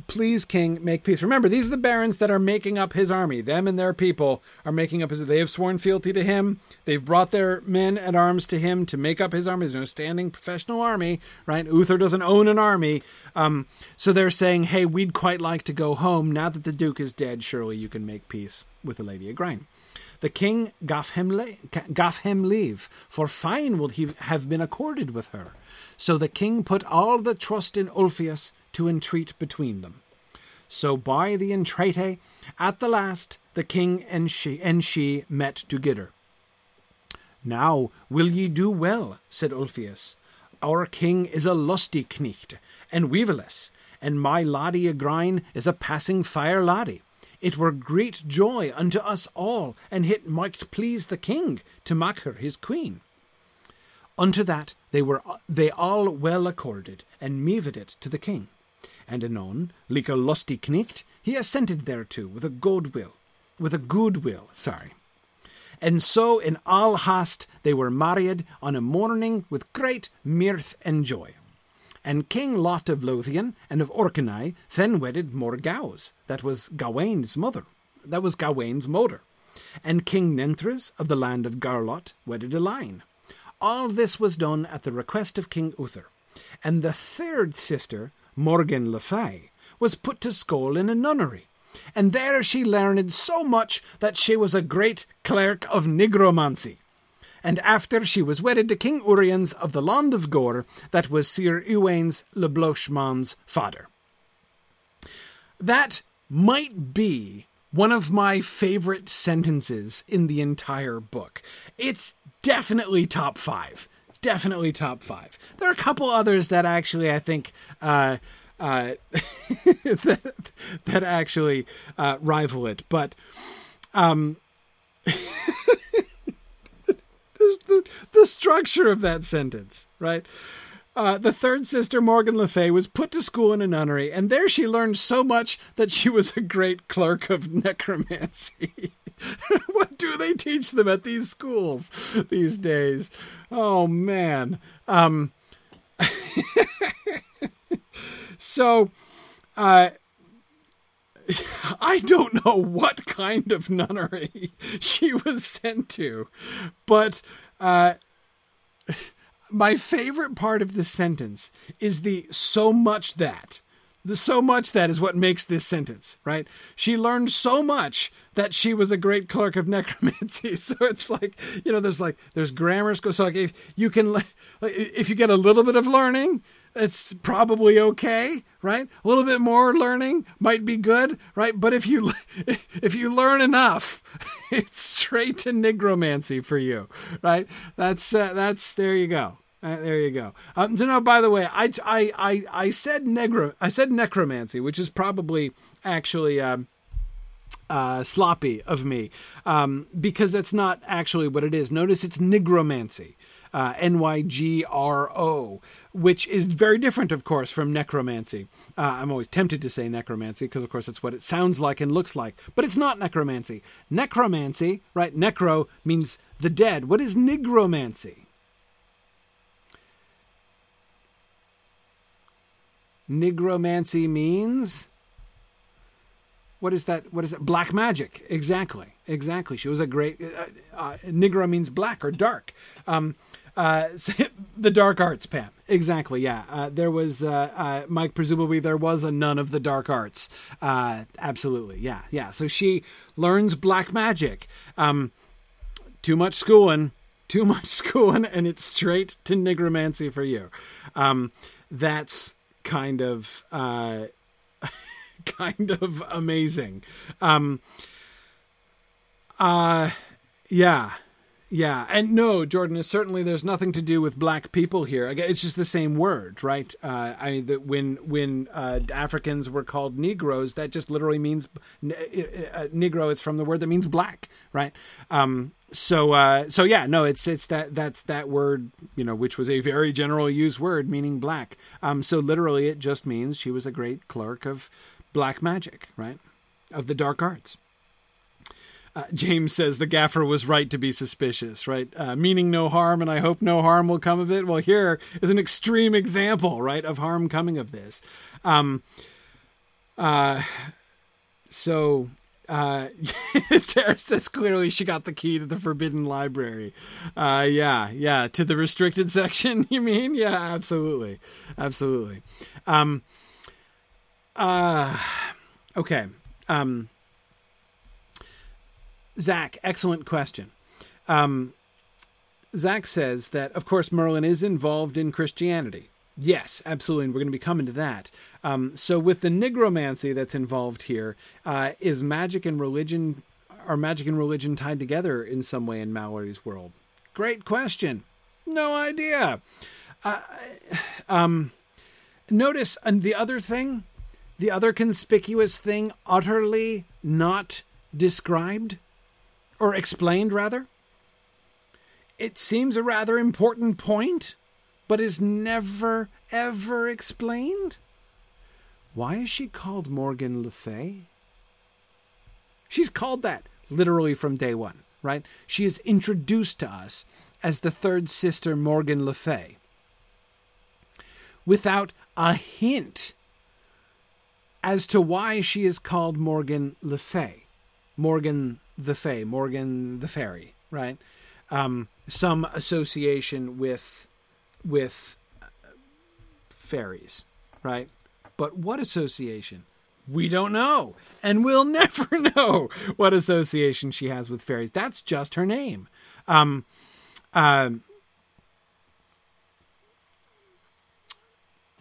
please king make peace. Remember these are the barons that are making up his army. Them and their people are making up his they have sworn fealty to him. They've brought their men at arms to him to make up his army. There's no standing professional army right? Uther doesn't own an army. Um, so they're saying hey we'd quite like to go home. Now that the duke is dead surely you can make peace with the lady Igraine the king gaf him, le- gaf him leave, for fine would he have been accorded with her. So the king put all the trust in Ulfius to entreat between them. So by the entreaty, at the last, the king and she and she met together. Now will ye do well, said Ulfius. Our king is a lusty knecht, and weeviless, and my laddie Igraine is a passing fire laddie. It were great joy unto us all, and it might please the king to make her his queen. Unto that they were they all well accorded, and meaved it to the king and anon, like a lusty knecht, he assented thereto with a good will, with a good will, sorry. And so in all haste they were married on a morning with great mirth and joy. And King Lot of Lothian and of Orkney then wedded Morgause, that was Gawain's mother, That was Gawain's mother. And King Nentres of the land of Garlot wedded Elaine. All this was done at the request of King Uther. And the third sister, Morgan le Fay, was put to school in a nunnery. And there she learned so much that she was a great clerk of nigromancy. And after she was wedded to King Uriens of the land of Gore, that was Sir Uwain's le Blochemond's father. That might be one of my favorite sentences in the entire book. It's definitely top five. Definitely top five. There are a couple others that actually I think uh, uh, that, that actually uh, rival it, but um, the, the structure of that sentence, right? Uh, the third sister, Morgan Le Fay, was put to school in a nunnery, and there she learned so much that she was a great clerk of necromancy. what do they teach them at these schools these days? Oh, man. Um, so, uh, I don't know what kind of nunnery she was sent to, but uh, my favorite part of this sentence is the so much that. The so much that is what makes this sentence, right? She learned so much that she was a great clerk of necromancy. So it's like, you know, there's like, there's grammar. So like if you can, if you get a little bit of learning, it's probably okay, right? A little bit more learning might be good, right? But if you if you learn enough, it's straight to nigromancy for you, right? That's uh, that's there you go. Uh, there you go. Um, so now, by the way, I, I, I, I said negro, I said necromancy, which is probably actually um, uh, sloppy of me um, because that's not actually what it is. Notice it's nigromancy uh, N Y G R O, which is very different, of course, from necromancy. Uh, I'm always tempted to say necromancy because, of course, it's what it sounds like and looks like, but it's not necromancy. Necromancy, right? Necro means the dead. What is nigromancy? Nigromancy means what is that? What is it? Black magic. Exactly. Exactly. She was a great. Uh, uh, Nigra means black or dark. Um, uh, the dark arts, Pam. Exactly. Yeah. Uh, there was uh, uh, Mike. Presumably, there was a nun of the dark arts. absolutely. Yeah. Yeah. So she learns black magic. Um, too much schooling. Too much schooling, and it's straight to nigromancy for you. Um, that's kind of uh, kind of amazing. Um, uh, yeah. Yeah, and no, Jordan is certainly there's nothing to do with black people here. It's just the same word, right? Uh, I that when when uh, Africans were called Negroes, that just literally means uh, uh, Negro is from the word that means black, right? Um, so uh, so yeah, no, it's it's that that's that word, you know, which was a very general used word meaning black. Um, so literally, it just means she was a great clerk of black magic, right? Of the dark arts. Uh, James says the gaffer was right to be suspicious, right? Uh, meaning no harm, and I hope no harm will come of it. Well, here is an extreme example, right, of harm coming of this. Um, uh, so uh, Tara says clearly she got the key to the forbidden library. Uh, yeah, yeah, to the restricted section. You mean? Yeah, absolutely, absolutely. Um, uh, okay. Um, Zach, excellent question. Um, Zach says that, of course, Merlin is involved in Christianity. Yes, absolutely. And we're going to be coming to that. Um, so, with the nigromancy that's involved here, uh, is magic and religion, are magic and religion tied together in some way in Malory's world? Great question. No idea. Uh, um, notice and the other thing the other conspicuous thing utterly not described, or explained rather? It seems a rather important point, but is never, ever explained. Why is she called Morgan Le Fay? She's called that literally from day one, right? She is introduced to us as the third sister Morgan Le Fay without a hint as to why she is called Morgan Le Fay. Morgan the Fay, Morgan the Fairy, right? Um, some association with with fairies, right? But what association? We don't know. And we'll never know what association she has with fairies. That's just her name. Um, uh,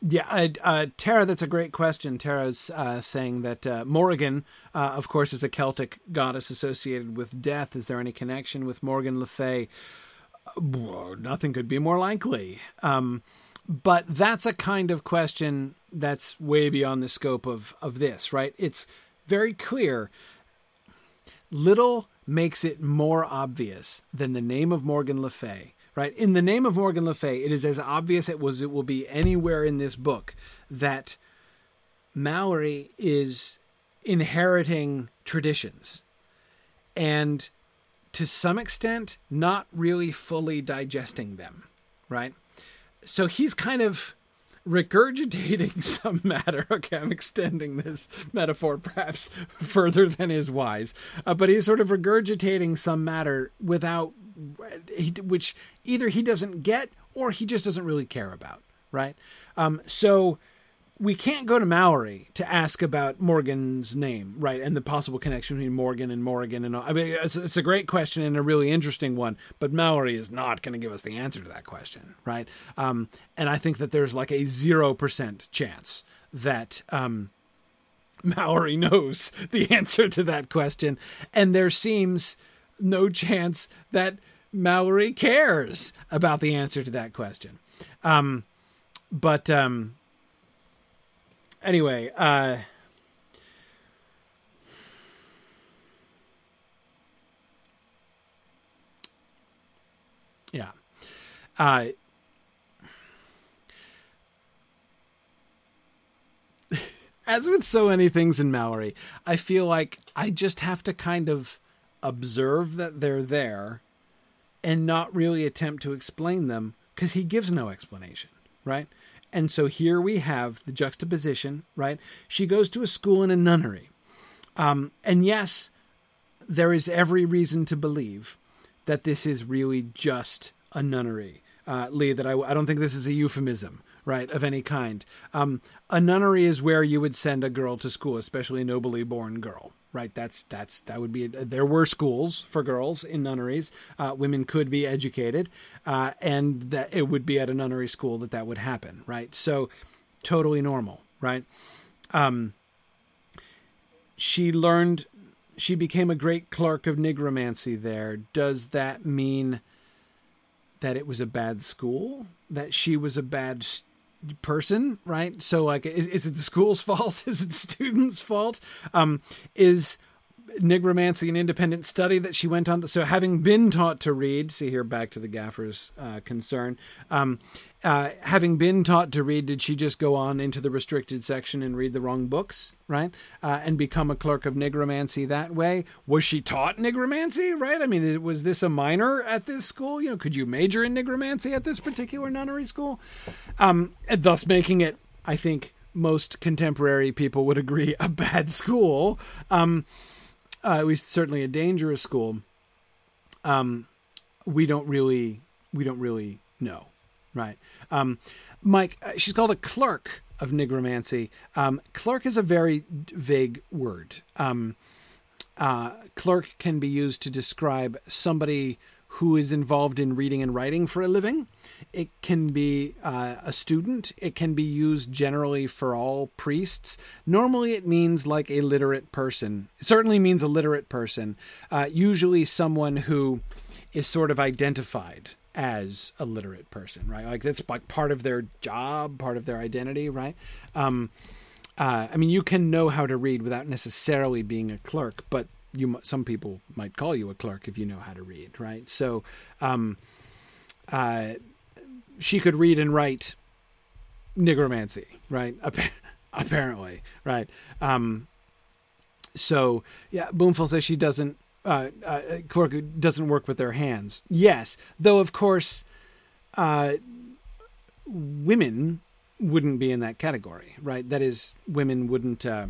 yeah, uh, uh, Tara, that's a great question. Tara's uh, saying that uh, Morrigan, uh, of course, is a Celtic goddess associated with death. Is there any connection with Morgan Le Fay? Well, nothing could be more likely. Um, but that's a kind of question that's way beyond the scope of of this, right? It's very clear. Little makes it more obvious than the name of Morgan Le Fay, right? In the name of Morgan Le Fay, it is as obvious it was it will be anywhere in this book that Malory is inheriting traditions and to some extent not really fully digesting them, right? so he's kind of regurgitating some matter. Okay, I'm extending this metaphor perhaps further than is wise, uh, but he's sort of regurgitating some matter without which either he doesn't get or he just doesn't really care about, right? Um, so we can't go to Malory to ask about Morgan's name, right, and the possible connection between Morgan and Morrigan. And. I mean, it's, it's, a great question and a really interesting one, but Malory is not going to give us the answer to that question, right? Um, and I think that there's like a zero percent chance that um, Malory knows the answer to that question, and there seems no chance that Malory cares about the answer to that question. Um, but um, anyway, uh, yeah. Uh, as with so many things in Malory, I feel like I just have to kind of observe that they're there and not really attempt to explain them because he gives no explanation, right? And so here we have the juxtaposition, right? She goes to a school in a nunnery. Um, and yes, there is every reason to believe that this is really just a nunnery. Uh, Lee, that I, I don't think this is a euphemism, right, of any kind. Um, a nunnery is where you would send a girl to school, especially a nobly born girl, right? That's that's that would be. There were schools for girls in nunneries. Uh, women could be educated, uh, and that it would be at a nunnery school that that would happen, right? So, totally normal, right? Um, she learned. She became a great clerk of nigromancy there. Does that mean that it was a bad school? That she was a bad person, right? So like, is, is, it the school's fault? Is it the student's fault? Um, is nigromancy an independent study that she went on? To, so having been taught to read, see here back to the gaffer's uh, concern, um, uh, having been taught to read, did she just go on into the restricted section and read the wrong books, right? Uh, and become a clerk of nigromancy that way? Was she taught nigromancy, right? I mean, was this a minor at this school? You know, could you major in nigromancy at this particular nunnery school? Um, thus making it, I think, most contemporary people would agree, a bad school. Um, uh, at least certainly a dangerous school. Um, we don't really, we don't really know. Right. Um, Mike, uh, she's called a clerk of nigromancy. Um, clerk is a very vague word. Um, uh, clerk can be used to describe somebody who is involved in reading and writing for a living. It can be uh, a student. It can be used generally for all priests. Normally, it means like a literate person. It certainly means a literate person. Uh, usually, someone who is sort of identified as a literate person, right? Like that's like part of their job, part of their identity, right? Um, uh, I mean, you can know how to read without necessarily being a clerk, but you some people might call you a clerk if you know how to read, right? So, um, uh, she could read and write nigromancy, right? Apparently, right? Um, so yeah, Boomful says she doesn't uh, uh, doesn't work with their hands. Yes, though of course, uh, women wouldn't be in that category, right? That is, women wouldn't. Uh,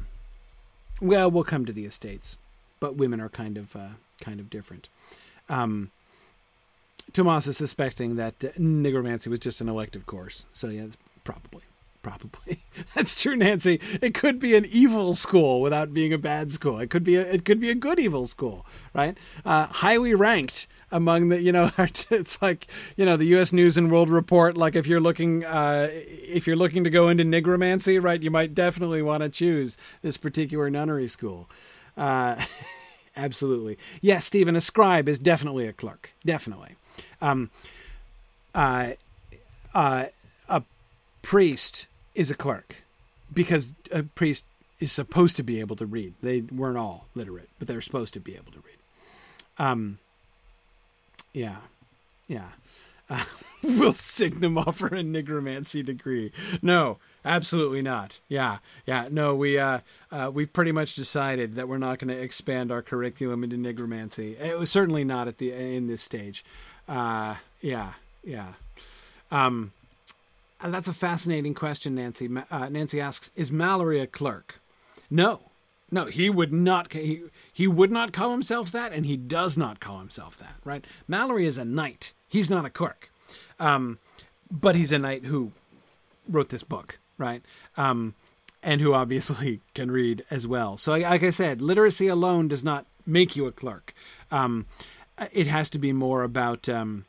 well, we'll come to the estates. But women are kind of uh, kind of different. Um, Tomas is suspecting that uh, nigromancy was just an elective course. So yeah, probably. Probably that's true, Nancy. It could be an evil school without being a bad school. It could be a it could be a good evil school, right? Uh, highly ranked among the you know it's like you know the U.S. News and World Report. Like if you're looking uh, if you're looking to go into nigromancy, right, you might definitely want to choose this particular nunnery school. Uh, absolutely, yes, Stephen. A scribe is definitely a clerk, definitely. Um, uh, uh, a priest is a clerk because a priest is supposed to be able to read. They weren't all literate, but they're supposed to be able to read. Um, yeah, yeah. Uh, will Signum offer a nigromancy degree? No, absolutely not. Yeah, yeah. No, we uh, uh, we've pretty much decided that we're not going to expand our curriculum into nigromancy. It was certainly not at the in this stage. Uh, yeah, yeah. Um, that's a fascinating question, Nancy. Uh, Nancy asks, "Is Malory a clerk?" No, no. He would not. He, he would not call himself that, and he does not call himself that. Right? Malory is a knight. He's not a clerk, um, but he's a knight who wrote this book, right? Um, and who obviously can read as well. So, like I said, literacy alone does not make you a clerk. Um, it has to be more about um,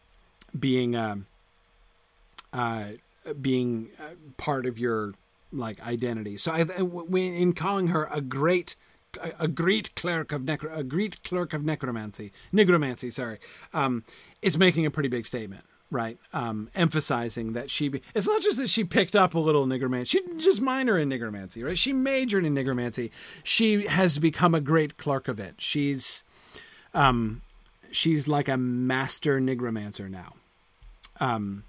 being. Uh, uh, being uh, part of your like identity. So I, in calling her a great a great clerk of necro, a great clerk of necromancy, nigromancy, sorry, um, is making a pretty big statement, right? Um, emphasizing that she, be, it's not just that she picked up a little nigromancy, she didn't just minor in nigromancy, right? She majored in nigromancy. She has become a great clerk of it. She's, um, she's like a master nigromancer now. Um,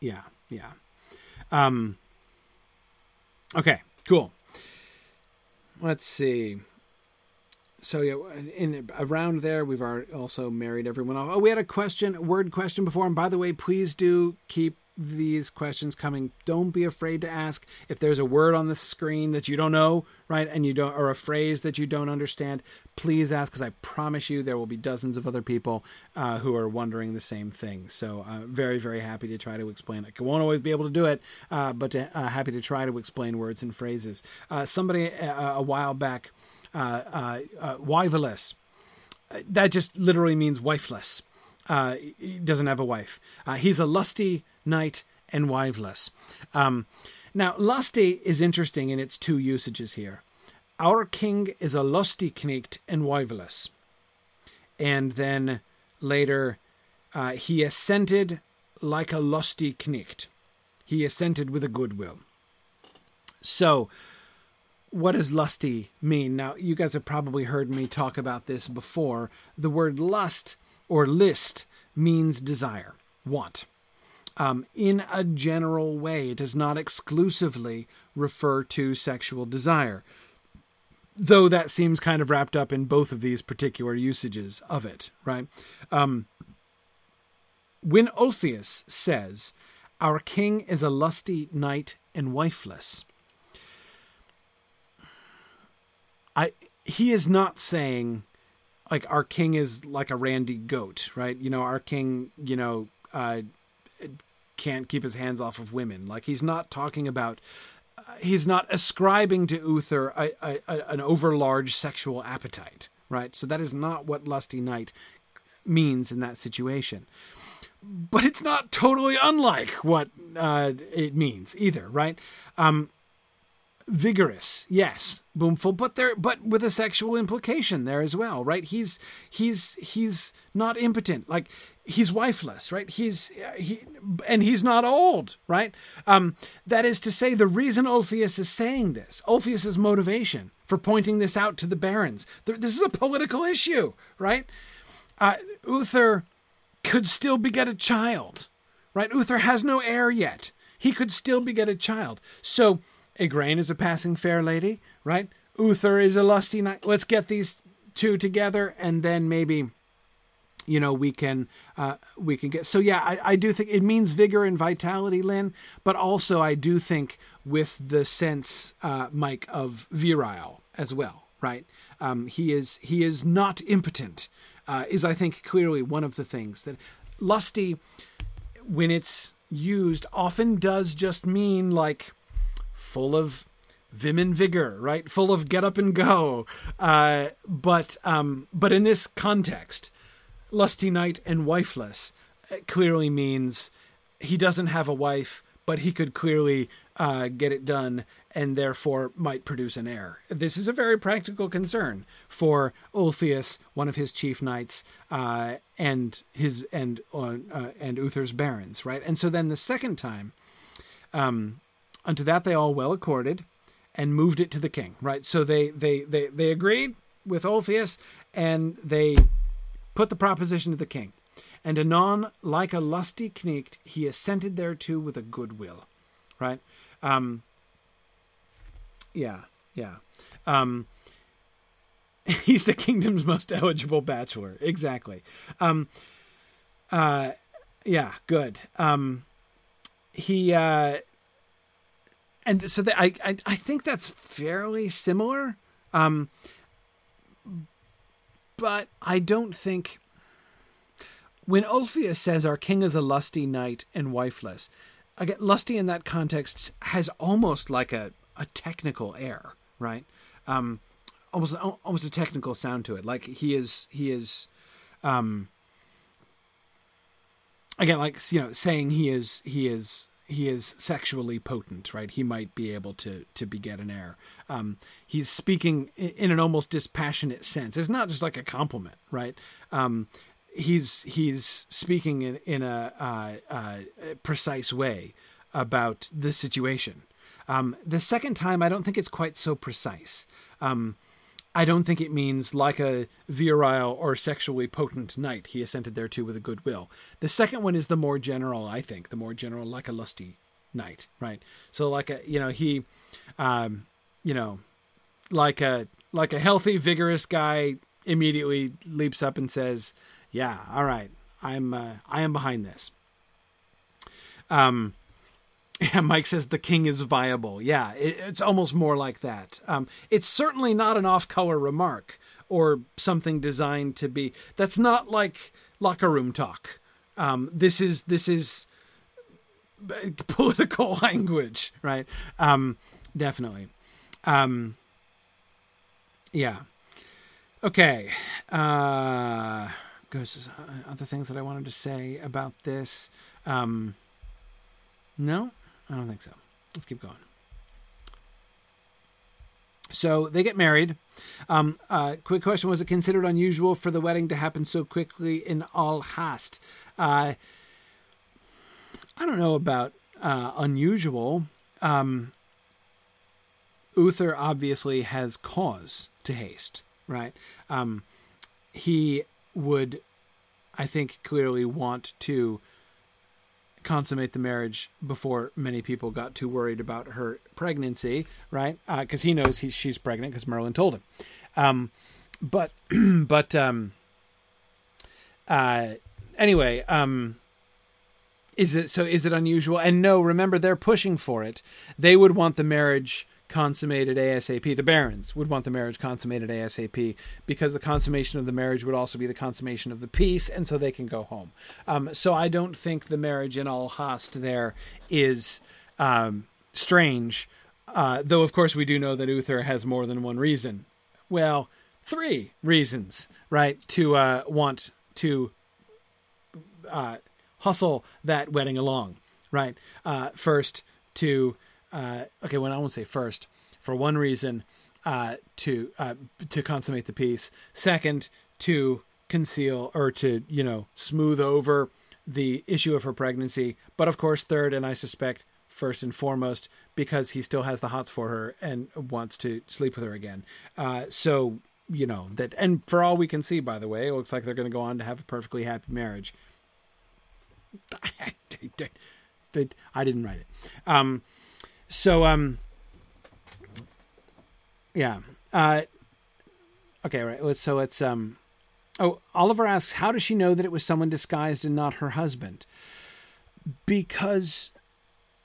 yeah, yeah. Um, okay, cool. Let's see. So yeah, in around there, we've also married everyone off. Oh, we had a question, word question before, and by the way, please do keep these questions coming, don't be afraid to ask if there's a word on the screen that you don't know, right? And you don't, or a phrase that you don't understand. Please ask, because I promise you there will be dozens of other people uh, who are wondering the same thing. So, uh, very, very happy to try to explain it. I won't always be able to do it, uh, but to, uh, happy to try to explain words and phrases. Uh, somebody uh, a while back, uh, wiveless. That just literally means wifeless. he doesn't have a wife. he's a lusty knight, and wiveless. Um, now, lusty is interesting in its two usages here. Our king is a lusty knecht and wiveless. And then later, uh, he assented like a lusty knecht. He assented with a good will. So, what does lusty mean? Now, you guys have probably heard me talk about this before. The word lust or list means desire, want um, in a general way. It does not exclusively refer to sexual desire, though that seems kind of wrapped up in both of these particular usages of it, right? Um, when Ulfius says, Our king is a lusty knight and wifeless, I he is not saying like our king is like a randy goat, right? You know, our king, you know, uh, can't keep his hands off of women. Like he's not talking about uh, he's not ascribing to Uther a, a, a, an overlarge sexual appetite, right? So that is not what lusty knight means in that situation. But it's not totally unlike what uh, it means either, right? Um, vigorous, yes, boomful, but there, but with a sexual implication there as well, right? He's he's he's not impotent, like he's wifeless, right? He's he and he's not old, right? Um, that is to say, the reason Ulfius is saying this, Ulfius's motivation for pointing this out to the barons, this is a political issue, right? Uh, Uther could still beget a child, right? Uther has no heir yet. He could still beget a child. So Igraine is a passing fair lady, right? Uther is a lusty knight. Let's get these two together, and then maybe, you know, we can uh, we can get. So yeah, I, I do think it means vigor and vitality, Lynn. But also, I do think with the sense, uh, Mike, of virile as well, right? Um, he is he is not impotent. Uh, is I think clearly one of the things that lusty, when it's used, often does just mean like full of vim and vigor, right? Full of get up and go. Uh, but um, but in this context, lusty knight and wifeless uh, clearly means he doesn't have a wife, but he could clearly uh, get it done and therefore might produce an heir. This is a very practical concern for Ulfius, one of his chief knights, uh, and his and uh, and Uther's barons, right? And so then the second time, um, unto that they all well accorded, and moved it to the king, right? So they they they they agreed with Ulfius, and they put the proposition to the king. And anon, like a lusty knecht, he assented thereto with a good will, right? Um, yeah, yeah. Um, he's the kingdom's most eligible bachelor. Exactly. Um, uh, yeah, good. Um, he, uh, and so the, I, I, I think that's fairly similar. Um, but I don't think when Ulfius says our king is a lusty knight and wifeless, again, lusty in that context has almost like a, a technical air, right? Um, almost almost a technical sound to it. Like he is he is, um, again, like you know, saying he is he is he is sexually potent, right? He might be able to to beget an heir. Um, he's speaking in an almost dispassionate sense. It's not just like a compliment, right? Um, he's he's speaking in in a, uh, uh, precise way about the situation. Um, the second time, I don't think it's quite so precise. Um, I don't think it means like a virile or sexually potent knight he assented thereto with a good will. The second one is the more general, I think, the more general, like a lusty knight, right? So like a you know he, um, you know, like a like a healthy, vigorous guy immediately leaps up and says, "Yeah, all right, I'm uh, I am behind this." Um, yeah, Mike says the king is viable. Yeah, it, it's almost more like that. Um, it's certainly not an off-color remark or something designed to be. That's not like locker room talk. Um, this is this is political language, right? Um, definitely. Um, yeah. Okay. Uh, goes uh, other things that I wanted to say about this. Um, no, I don't think so. Let's keep going. So they get married. Um, uh, quick question: Was it considered unusual for the wedding to happen so quickly in all hast? Uh, I don't know about uh, unusual. Um, Uther obviously has cause to haste, right? Um, he would, I think, clearly want to consummate the marriage before many people got too worried about her pregnancy, right? Because uh, he knows he's, she's pregnant because Merlin told him. Um, but but um, uh, anyway, um, is it so? Is it unusual? And no, remember they're pushing for it. They would want the marriage consummated ASAP. The barons would want the marriage consummated ASAP because the consummation of the marriage would also be the consummation of the peace, and so they can go home. Um, so I don't think the marriage in all hast there is um, strange, uh, though of course we do know that Uther has more than one reason. Well, three reasons, right, to uh, want to uh, hustle that wedding along, right? Uh, first, to uh, okay, well, I won't say first. For one reason, uh, to uh, to consummate the peace. Second, to conceal or to you know smooth over the issue of her pregnancy. But of course, third, and I suspect first and foremost, because he still has the hots for her and wants to sleep with her again. Uh, so you know that, and for all we can see, by the way, it looks like they're going to go on to have a perfectly happy marriage. I didn't write it. Um, so um yeah. Uh okay, right. So it's um Oh, Oliver asks, how does she know that it was someone disguised and not her husband? Because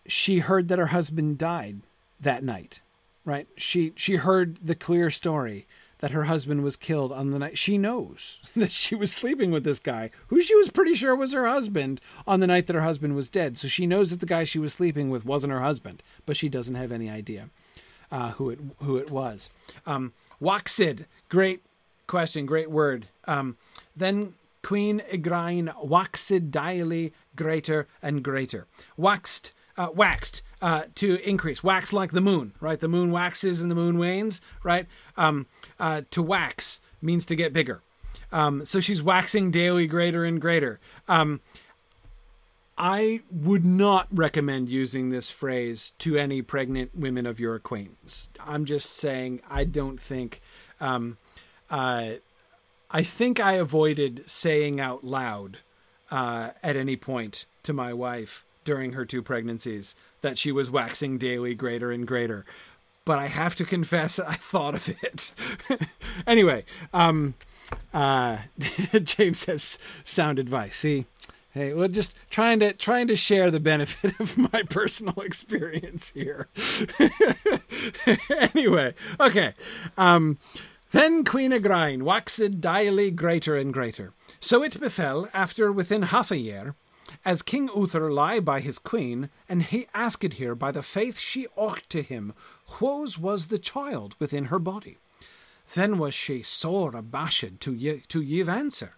she heard that her husband died that night, right? She she heard the clear story that her husband was killed on the night she knows that she was sleeping with this guy who she was pretty sure was her husband on the night that her husband was dead. So she knows that the guy she was sleeping with wasn't her husband, but she doesn't have any idea uh, who it who it was. Um, Waxid, great question, great word. Um, then Queen Igraine waxed daily greater and greater. Waxed, uh, waxed uh, to increase. Wax like the moon, right? The moon waxes and the moon wanes, right? Um, uh, to wax means to get bigger. Um, so she's waxing daily greater and greater. Um, I would not recommend using this phrase to any pregnant women of your acquaintance. I'm just saying I don't think. Um, uh, I think I avoided saying out loud uh, at any point to my wife during her two pregnancies that she was waxing daily greater and greater. But I have to confess, I thought of it. anyway, um, uh, James says sound advice. See, hey, well, just trying to trying to share the benefit of my personal experience here. anyway, okay. Um, then Queen Igraine waxed daily greater and greater. So it befell, after within half a year, as King Uther lie by his queen, and he asked her by the faith she ought to him, whose was the child within her body. Then was she sore abashed to, ye- to give answer.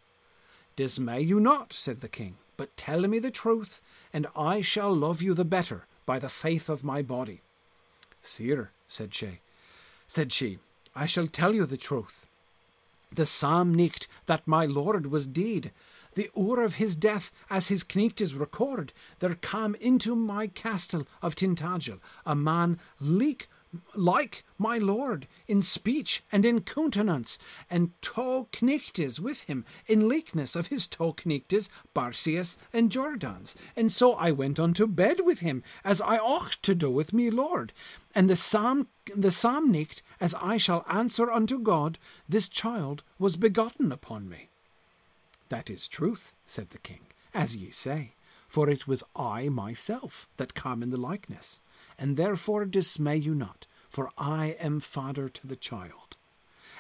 Dismay you not, said the king, but tell me the truth, and I shall love you the better by the faith of my body. Sire, said she, said she, I shall tell you the truth. The psalm nicht that my lord was dead, the hour of his death, as his kneechtes record, there came into my castle of Tintagel a man leak like my lord in speech and in countenance, and two kneechtes with him in likeness of his two kneechtes Barcius and Jordans. And so I went unto bed with him, as I ought to do with me lord. And the psalm the psalm nicht, as I shall answer unto God, this child was begotten upon me. That is truth, said the king, as ye say, for it was I myself that come in the likeness, and therefore dismay you not, for I am father to the child.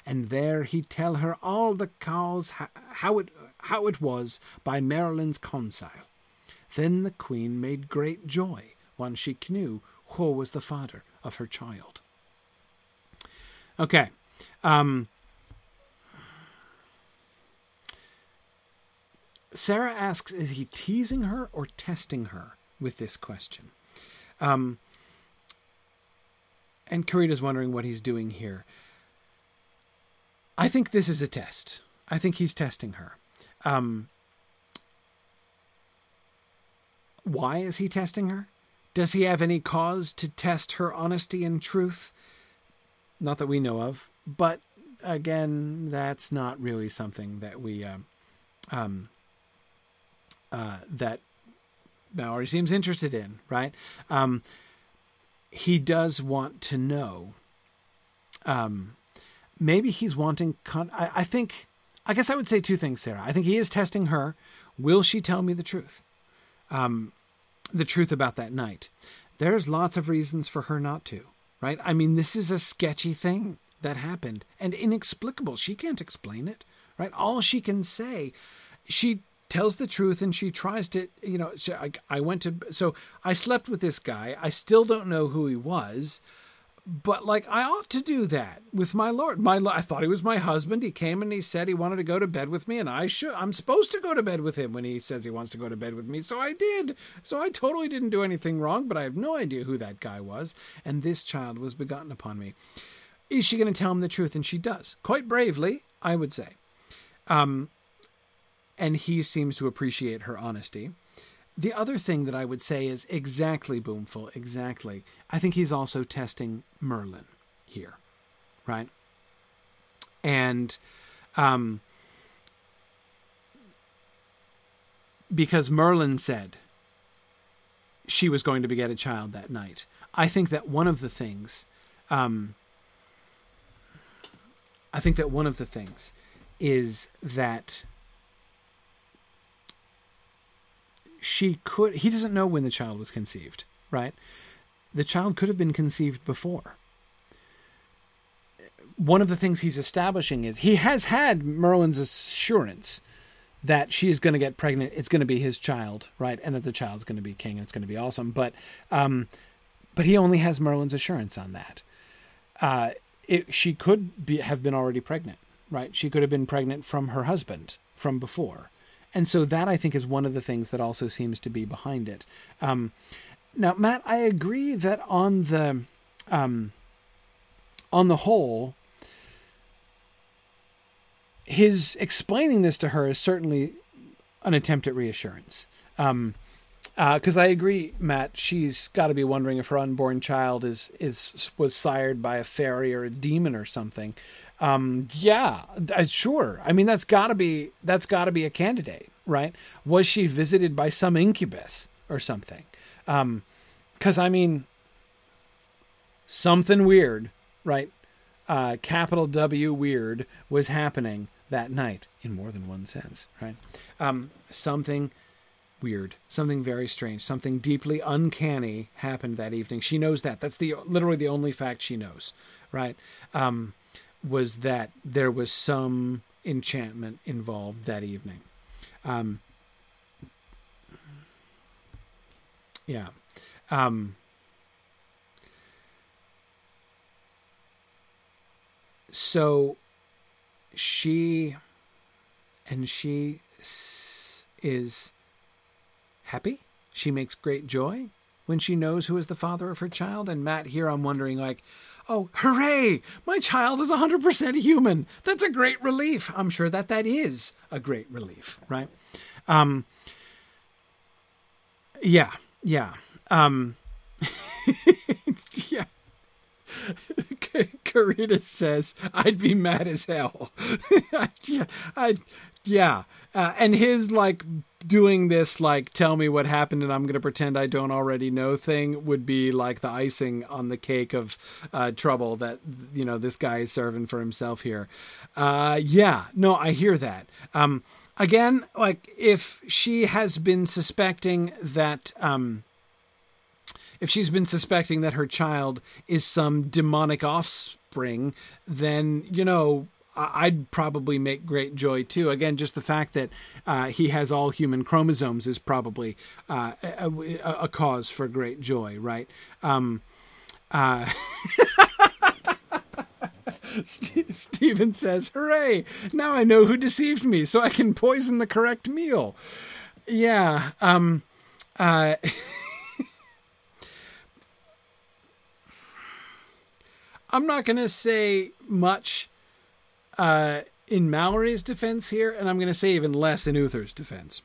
And there he tell her all the cause how it how it was by Merlin's counsel. Then the queen made great joy when she knew who was the father of her child. Okay. Um, Sarah asks, is he teasing her or testing her with this question? Um, and Karita's wondering what he's doing here. I think this is a test. I think he's testing her. Um, why is he testing her? Does he have any cause to test her honesty and truth? Not that we know of, but again, that's not really something that we um, um, uh, that Malory seems interested in, right? Um, he does want to know. Um, maybe he's wanting. Con- I, I think. I guess I would say two things, Sarah. I think he is testing her. Will she tell me the truth? Um, the truth about that night. There's lots of reasons for her not to, right? I mean, this is a sketchy thing that happened and inexplicable. She can't explain it, right? All she can say, she tells the truth and she tries to you know I, I went to so i slept with this guy. I still don't know who he was but like i ought to do that with my lord. My i thought he was my husband. He came and he said he wanted to go to bed with me and i should i'm supposed to go to bed with him when he says he wants to go to bed with me. So i did. So i totally didn't do anything wrong but i have no idea who that guy was. And this child was begotten upon me. Is she going to tell him the truth? And she does. Quite bravely i would say. Um and he seems to appreciate her honesty. The other thing that I would say is exactly Boomful, exactly. I think he's also testing Merlin here, right? And um, because Merlin said she was going to beget a child that night, I think that one of the things, um, I think that one of the things is that she could he doesn't know when the child was conceived right the child could have been conceived before one of the things he's establishing is he has had Merlin's assurance that she is going to get pregnant. It's going to be his child, right? And that the child's going to be king and it's going to be awesome. But, um, but he only has Merlin's assurance on that. Uh, it, she could be, have been already pregnant, right? She could have been pregnant from her husband from before. And so that I think is one of the things that also seems to be behind it. Um, now, Matt, I agree that on the, um, on the whole, his explaining this to her is certainly an attempt at reassurance. Um, because uh, I agree, Matt. She's got to be wondering if her unborn child is is was sired by a fairy or a demon or something. Um, yeah, sure. I mean, that's got to be that's got to be a candidate, right? Was she visited by some incubus or something? Um, Because um, I mean, something weird, right? Uh, capital W weird was happening that night in more than one sense, right? Um, something weird, something very strange, something deeply uncanny happened that evening. She knows that. That's the literally the only fact she knows, right? Um, was that there was some enchantment involved that evening. Um, yeah. Um, so she and she is happy. She makes great joy when she knows who is the father of her child. And Matt, here I'm wondering, like, oh, hooray! My child is 100% human. That's a great relief. I'm sure that that is a great relief, right? Um, yeah, yeah, um, yeah. Karita says, "I'd be mad as hell." yeah, I, yeah, uh, and his like doing this like tell me what happened and I'm going to pretend I don't already know thing would be like the icing on the cake of uh, trouble that you know this guy is serving for himself here. Uh, yeah, no, I hear that. Um, again, like if she has been suspecting that. Um, if she's been suspecting that her child is some demonic offspring, then you know I'd probably make great joy too. Again, just the fact that uh, he has all human chromosomes is probably uh, a, a, cause for great joy, right? Um, uh, Stephen says, "Hooray! Now I know who deceived me, so I can poison the correct meal." Yeah. Um, uh, I'm not going to say much uh, in Malory's defense here, and I'm going to say even less in Uther's defense.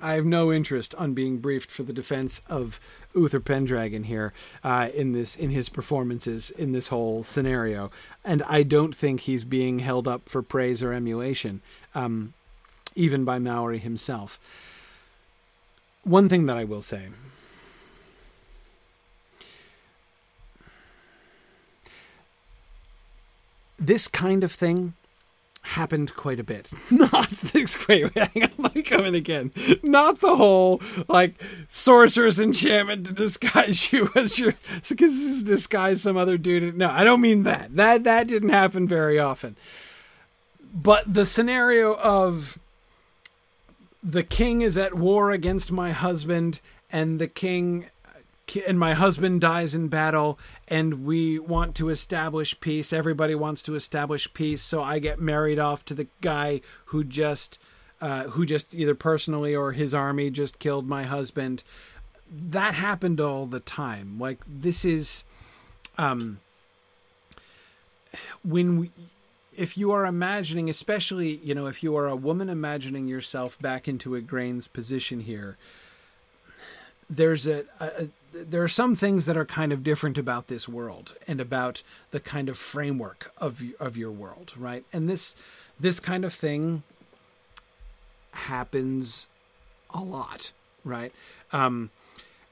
I have no interest on being briefed for the defense of Uther Pendragon here uh, in this in his performances in this whole scenario, and I don't think he's being held up for praise or emulation, um, even by Malory himself. One thing that I will say this kind of thing happened quite a bit. Not this. Wait, hang on. Let me come in again. Not the whole like sorcerer's enchantment to disguise you as your because disguise some other dude. No, I don't mean that. That that didn't happen very often. But the scenario of the king is at war against my husband, and the king and my husband dies in battle and we want to establish peace. Everybody wants to establish peace so i get married off to the guy who just uh, who just either personally or his army just killed my husband. That happened all the time. Like this is um when we if you are imagining especially you know if you are a woman imagining yourself back into Igraine's position here there's a, a, there are some things that are kind of different about this world and about the kind of framework of of your world, right? And this this kind of thing happens a lot, right? Um,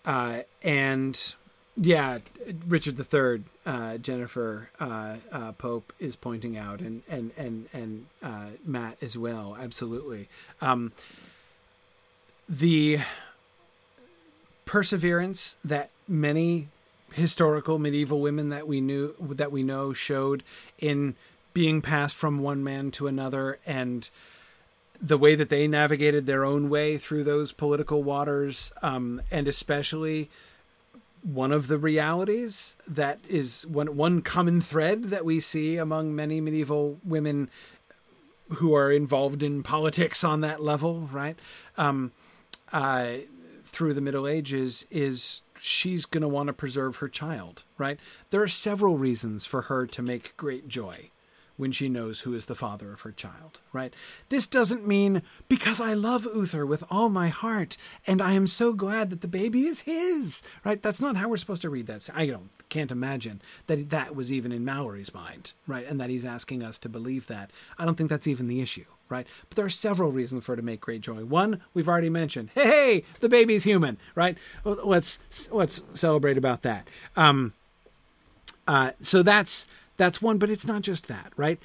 uh, and yeah, Richard III, uh, Jennifer uh, uh, Pope is pointing out, and and and and uh, Matt as well, absolutely. Um, the perseverance that many historical medieval women that we knew that we know showed in being passed from one man to another and the way that they navigated their own way through those political waters, um, and especially one of the realities that is one one common thread that we see among many medieval women who are involved in politics on that level, right? Um, uh, through the Middle Ages, is she's going to want to preserve her child, right? There are several reasons for her to make great joy when she knows who is the father of her child, right? This doesn't mean because I love Uther with all my heart and I am so glad that the baby is his, right? That's not how we're supposed to read that. I don't can't imagine that that was even in Malory's mind, right? And that he's asking us to believe that. I don't think that's even the issue, right? But there are several reasons for her to make great joy. One, we've already mentioned. Hey, hey the baby's human, right? Let's let's celebrate about that. Um, uh, so that's that's one, but it's not just that, right?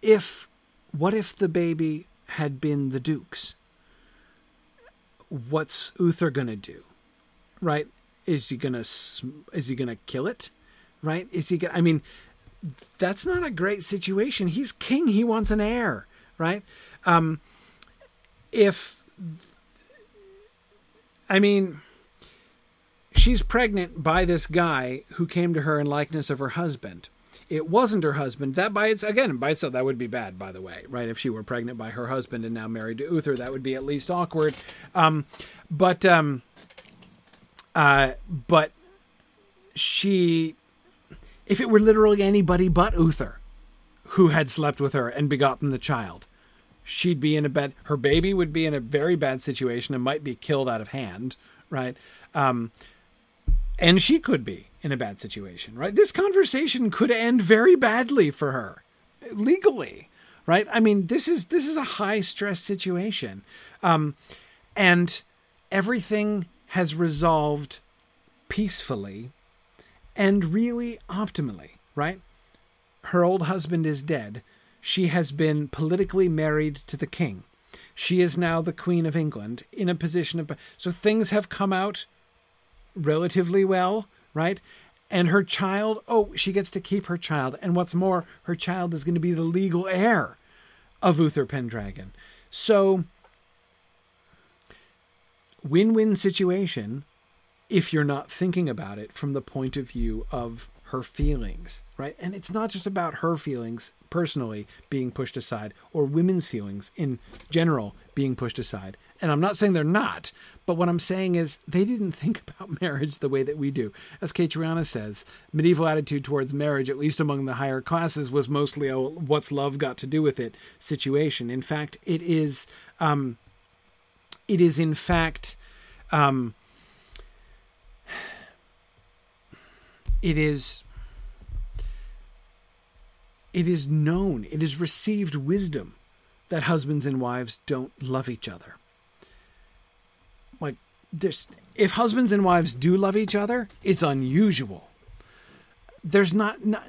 If what if the baby had been the Duke's? What's Uther gonna do? Right? Is he gonna is he gonna kill it? Right? Is he gonna? I mean, that's not a great situation. He's king. He wants an heir, right? Um, if I mean, she's pregnant by this guy who came to her in likeness of her husband it wasn't her husband. That by its again by itself that would be bad, by the way, right? If she were pregnant by her husband and now married to Uther, that would be at least awkward. Um, but um, uh, but she, if it were literally anybody but Uther, who had slept with her and begotten the child, she'd be in a bad. Her baby would be in a very bad situation and might be killed out of hand, right? Um, and she could be in a bad situation, right? This conversation could end very badly for her legally, right? I mean, this is this is a high stress situation. Um, and everything has resolved peacefully and really optimally, right? Her old husband is dead. She has been politically married to the king. She is now the Queen of England in a position of. So things have come out relatively well right? And her child, oh, she gets to keep her child. And what's more, her child is going to be the legal heir of Uther Pendragon. So, win win situation if you're not thinking about it from the point of view of her feelings, right? And it's not just about her feelings personally being pushed aside or women's feelings in general being pushed aside. And I'm not saying they're not, but what I'm saying is they didn't think about marriage the way that we do. As Catriona says, medieval attitude towards marriage, at least among the higher classes, was mostly a what's love got to do with it situation. In fact, it is, um, it is in fact, um, it is it is known, it is received wisdom that husbands and wives don't love each other. There's if husbands and wives do love each other, it's unusual. There's not, not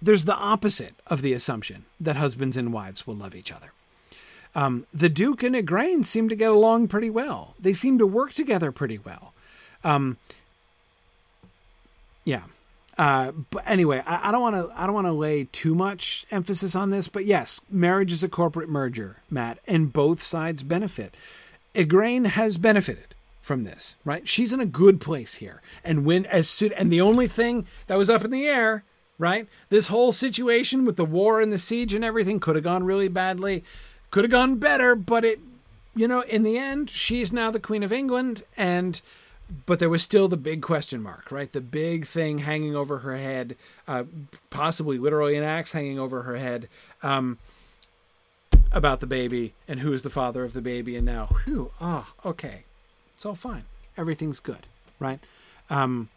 there's the opposite of the assumption that husbands and wives will love each other. Um, the Duke and Igraine seem to get along pretty well. They seem to work together pretty well. Um, yeah. Uh, but anyway, I, I don't want to. I don't want to lay too much emphasis on this. But yes, marriage is a corporate merger, Matt, and both sides benefit. Igraine has benefited from this, right? She's in a good place here. And when as soon and the only thing that was up in the air, right? This whole situation with the war and the siege and everything could have gone really badly, could have gone better, but it you know, in the end, she's now the Queen of England and but there was still the big question mark, right? The big thing hanging over her head, uh, possibly literally an axe hanging over her head, um, about the baby and who is the father of the baby. And now, whew, ah, oh, okay, it's all fine. Everything's good, right? Um,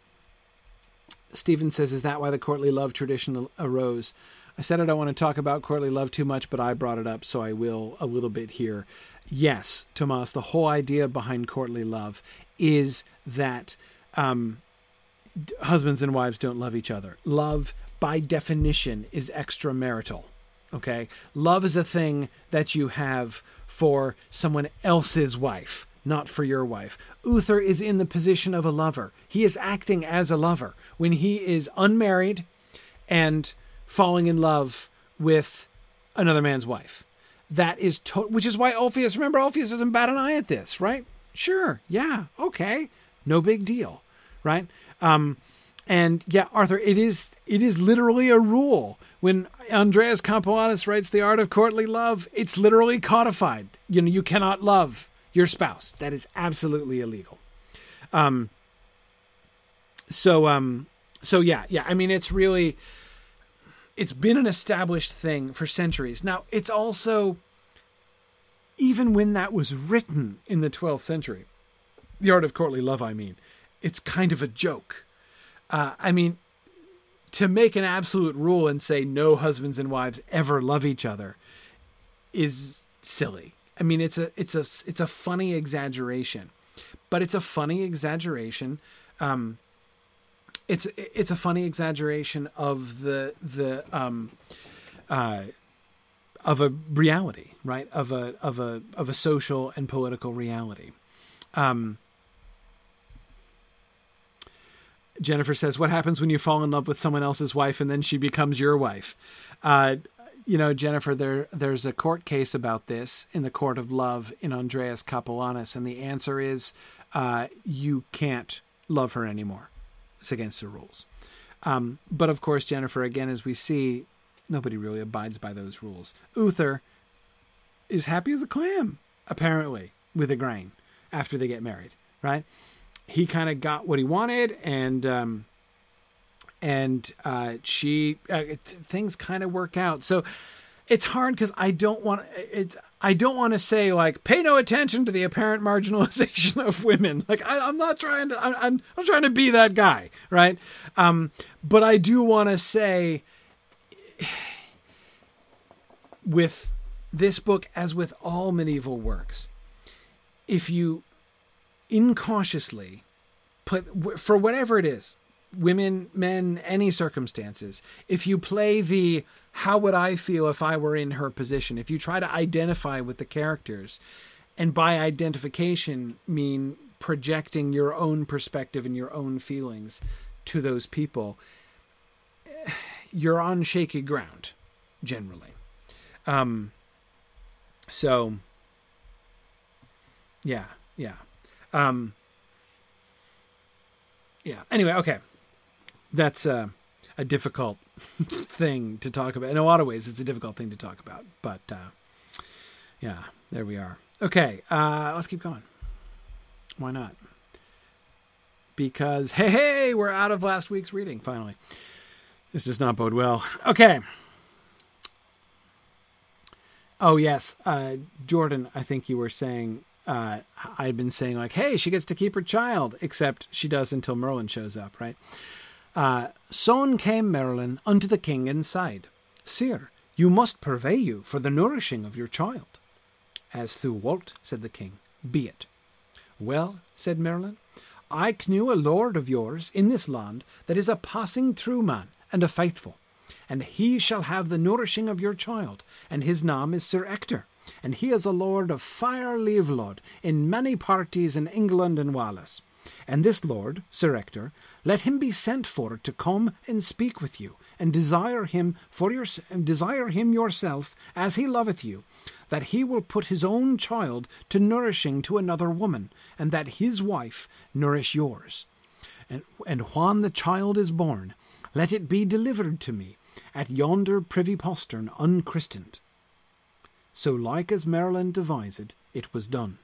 Stephen says, "Is that why the courtly love tradition arose?" I said I don't want to talk about courtly love too much, but I brought it up, so I will a little bit here. Yes, Tomas, the whole idea behind courtly love is that um, husbands and wives don't love each other. Love, by definition, is extramarital. Okay? Love is a thing that you have for someone else's wife, not for your wife. Uther is in the position of a lover. He is acting as a lover when he is unmarried and falling in love with another man's wife. That is to- which is why Ulfius, remember Ulfius doesn't bat an eye at this, right? Sure, yeah, okay. No big deal, right? Um and yeah, Arthur, it is it is literally a rule. When Andreas Capellanus writes The Art of Courtly Love, it's literally codified. You know, you cannot love your spouse. That is absolutely illegal. Um so um so yeah, yeah, I mean it's really it's been an established thing for centuries. Now, it's also even when that was written in the 12th century, The Art of Courtly Love, I mean, it's kind of a joke uh, I mean, to make an absolute rule and say no husbands and wives ever love each other is silly. I mean, it's a it's a it's a funny exaggeration, but it's a funny exaggeration. Um, it's it's a funny exaggeration of the the um, uh, of a reality, right? Of a of a of a social and political reality. Um, Jennifer says, "What happens when you fall in love with someone else's wife and then she becomes your wife?" Uh, you know, Jennifer, there there's a court case about this in the court of love in Andreas Capellanus, and the answer is uh, you can't love her anymore. It's against the rules. Um, but of course, Jennifer, again, as we see, nobody really abides by those rules. Uther is happy as a clam, apparently, with Igraine after they get married, right? he kind of got what he wanted, and um, and uh, she uh, things kind of work out. So it's hard because I don't want it's I don't want to say like pay no attention to the apparent marginalization of women. Like I, am not trying to I'm, I'm I'm trying to be that guy, right? Um, but I do want to say with this book, as with all medieval works, if you incautiously put for whatever it is women men any circumstances if you play the how would i feel if i were in her position if you try to identify with the characters and by identification mean projecting your own perspective and your own feelings to those people you're on shaky ground generally um so yeah yeah um, yeah. Anyway, okay. That's uh, a difficult thing to talk about. In a lot of ways, it's a difficult thing to talk about. But uh, yeah, there we are. Okay, uh, let's keep going. Why not? Because hey, hey, we're out of last week's reading finally. This does not bode well. Okay. Oh yes, uh, Jordan. I think you were saying uh, I'd been saying like, "Hey, she gets to keep her child," except she does until Merlin shows up, right? Uh, Soon came Merlin unto the king sighed, "Sir, you must purvey you for the nourishing of your child." As thou wilt, said the king, "be it." Well, said Merlin, I knew a lord of yours in this land that is a passing true man and a faithful, and he shall have the nourishing of your child, and his name is Sir Ector and he is a lord of Fire Leavelod in many parties in England and Wales. And this lord, Sir Ector, let him be sent for to come and speak with you, and desire him for your desire him yourself, as he loveth you, that he will put his own child to nourishing to another woman, and that his wife nourish yours. And, and when the child is born, let it be delivered to me at yonder privy postern unchristened. So like as Merlin devised, it was done.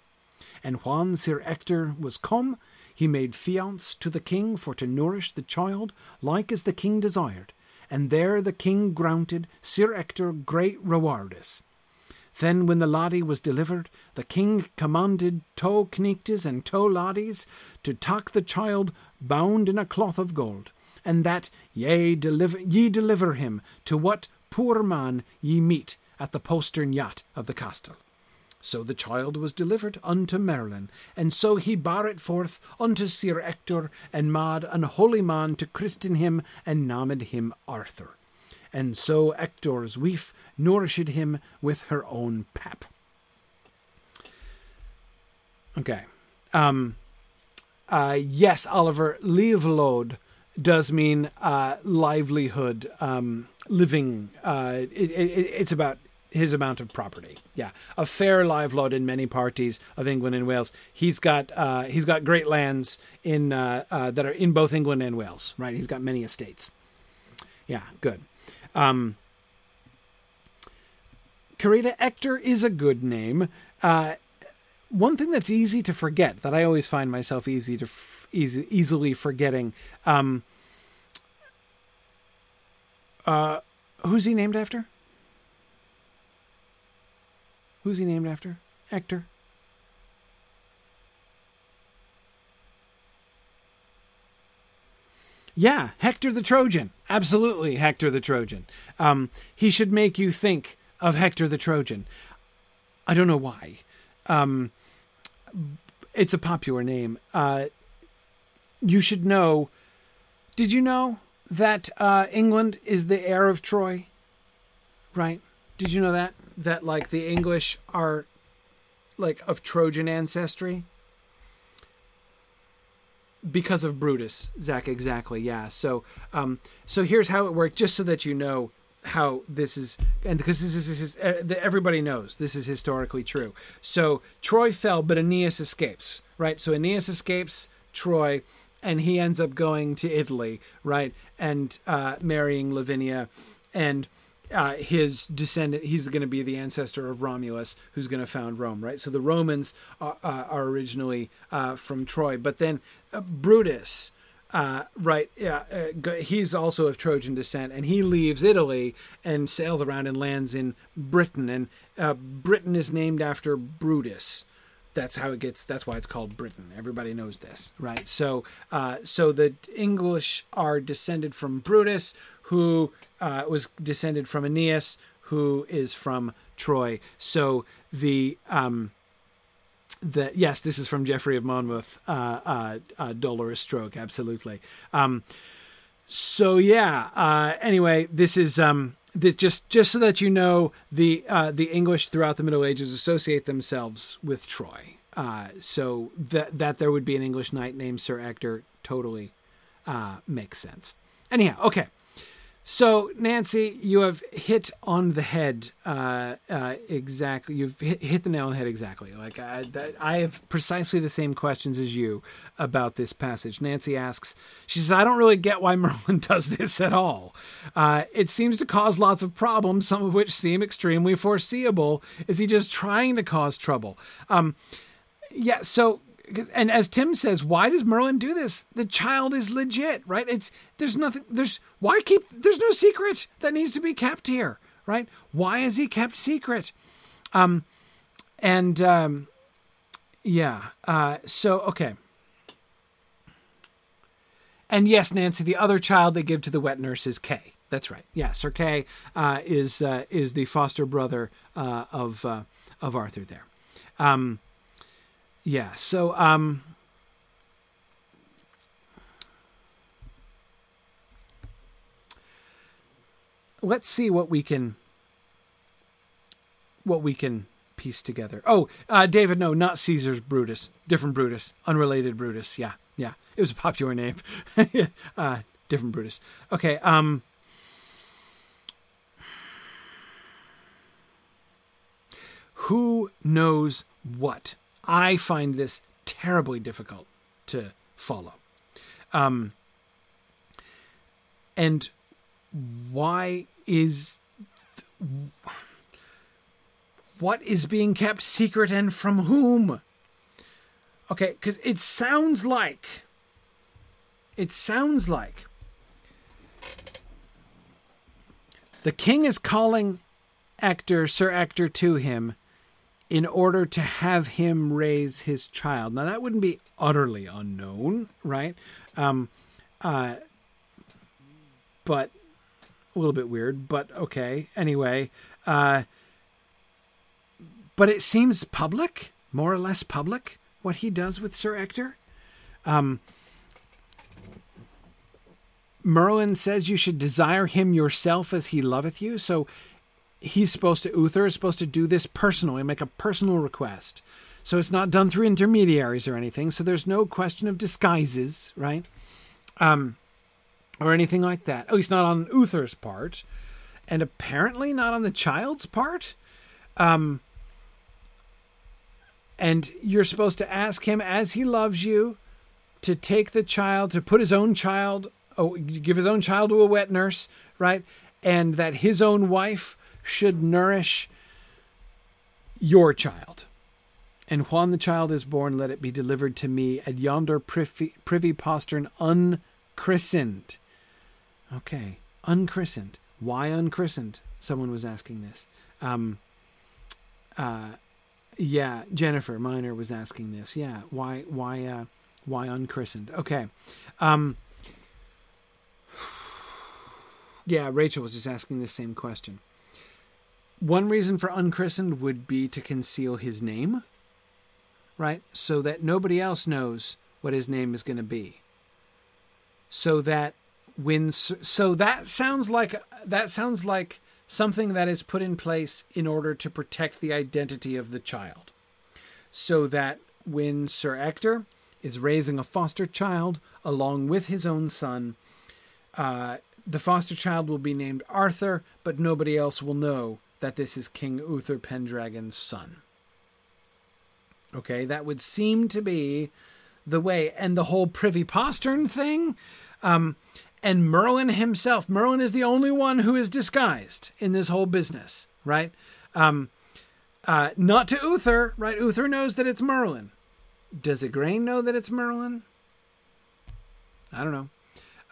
And when Sir Ector was come, he made fiance to the king for to nourish the child like as the king desired, and there the king granted Sir Ector great rewardes. Then when the laddie was delivered, the king commanded two kneechtes and two laddies to take the child bound in a cloth of gold, and that ye deliver, ye deliver him to what poor man ye meet at the postern yate of the castle. So the child was delivered unto Merlin, and so he bar it forth unto Sir Ector, and made an holy man to christen him, and named him Arthur. And so Ector's wife nourished him with her own pap. Okay, um, uh, yes, Oliver, livlod does mean uh, livelihood, um, living. Uh, it, it, it's about his amount of property. Yeah, a fair livelihood in many parties of England and Wales. He's got uh, he's got great lands in uh, uh, that are in both England and Wales. Right, he's got many estates. Yeah, good. Um, Carita Ector is a good name. Uh, one thing that's easy to forget that I always find myself easy to f- easy, easily forgetting. Um, uh, who's he named after? Who's he named after? Hector. Yeah, Hector the Trojan. Absolutely, Hector the Trojan. Um, he should make you think of Hector the Trojan. I don't know why. Um, it's a popular name. Uh, you should know. Did you know that uh, England is the heir of Troy? Right? Did you know that that like the English are like of Trojan ancestry? Because of Brutus, Zach. Exactly. Yeah. So, um, so here's how it worked, just so that you know how this is and because this is, this is uh, everybody knows this is historically true so troy fell but aeneas escapes right so aeneas escapes troy and he ends up going to italy right and uh, marrying lavinia and uh, his descendant he's going to be the ancestor of romulus who's going to found rome right so the romans are, uh, are originally uh, from troy but then uh, brutus uh, right. Yeah. Uh, he's also of Trojan descent, and he leaves Italy and sails around and lands in Britain. And Britain is named after Brutus. That's how it gets. That's why it's called Britain. Everybody knows this, right? So, uh, so the English are descended from Brutus, who uh, was descended from Aeneas, who is from Troy. So the um, that yes, this is from Geoffrey of Monmouth, uh, uh, uh, Dolorous Stroke, absolutely. Um, so yeah. Uh, anyway, this is um, this just just so that you know, the uh, the English throughout the Middle Ages associate themselves with Troy. So that that there would be an English knight named Sir Ector totally makes sense. Anyhow, okay. So, Nancy, you have hit on the head uh, uh, exactly. You've hit, hit, the nail on the head exactly. Like I, that, I have precisely the same questions as you about this passage. Nancy asks, she says, "I don't really get why Merlin does this at all. Uh, it seems to cause lots of problems, some of which seem extremely foreseeable. Is he just trying to cause trouble?" Um, yeah. So and as Tim says, why does Merlin do this? The child is legit, right? It's there's nothing there's why keep there's no secret that needs to be kept here, right? Why is he kept secret? Um and um yeah, uh so okay. And yes, Nancy, the other child they give to the wet nurse is Kay. That's right. Yeah, Sir Kay uh, is uh, is the foster brother uh, of uh, of Arthur there. Um, yeah. So, um, let's see what we can what we can piece together. Oh, uh, David, no, not Caesar's Brutus, different Brutus, unrelated Brutus. Yeah, yeah, it was a popular name. uh, different Brutus. Okay. Um, who knows what? I find this terribly difficult to follow. Um, and why is th- what is being kept secret and from whom? Okay, because it sounds like it sounds like the king is calling Ector, Sir Ector, to him in order to have him raise his child. Now, that wouldn't be utterly unknown, right? Um, uh, but a little bit weird, but okay. Anyway, uh, but it seems public, more or less public, what he does with Sir Ector. Um, Merlin says you should desire him yourself as he loveth you. So he's supposed to Uther is supposed to do this personally, make a personal request So it's not done through intermediaries or anything. So there's no question of disguises, right? Um, or anything like that. At least not on Uther's part, and apparently not on the child's part. Um, and you're supposed to ask him as he loves you to take the child, to put his own child, oh, give his own child to a wet nurse, right? And that his own wife should nourish your child. And when the child is born, let it be delivered to me at yonder privy, privy postern unchristened. Okay, unchristened. Why unchristened? Someone was asking this. Um, uh, yeah, Jennifer Miner was asking this. Yeah, why, why, uh, why unchristened? Okay. Um, yeah, Rachel was just asking the same question. One reason for unchristened would be to conceal his name, right? So that nobody else knows what his name is going to be. So that when so that sounds like that sounds like something that is put in place in order to protect the identity of the child. So that when Sir Ector is raising a foster child along with his own son, uh, the foster child will be named Arthur, but nobody else will know that this is King Uther Pendragon's son. Okay, that would seem to be the way. And the whole privy postern thing, um, and Merlin himself, Merlin is the only one who is disguised in this whole business, right? Um, uh, not to Uther, right? Uther knows that it's Merlin. Does Igraine know that it's Merlin? I don't know.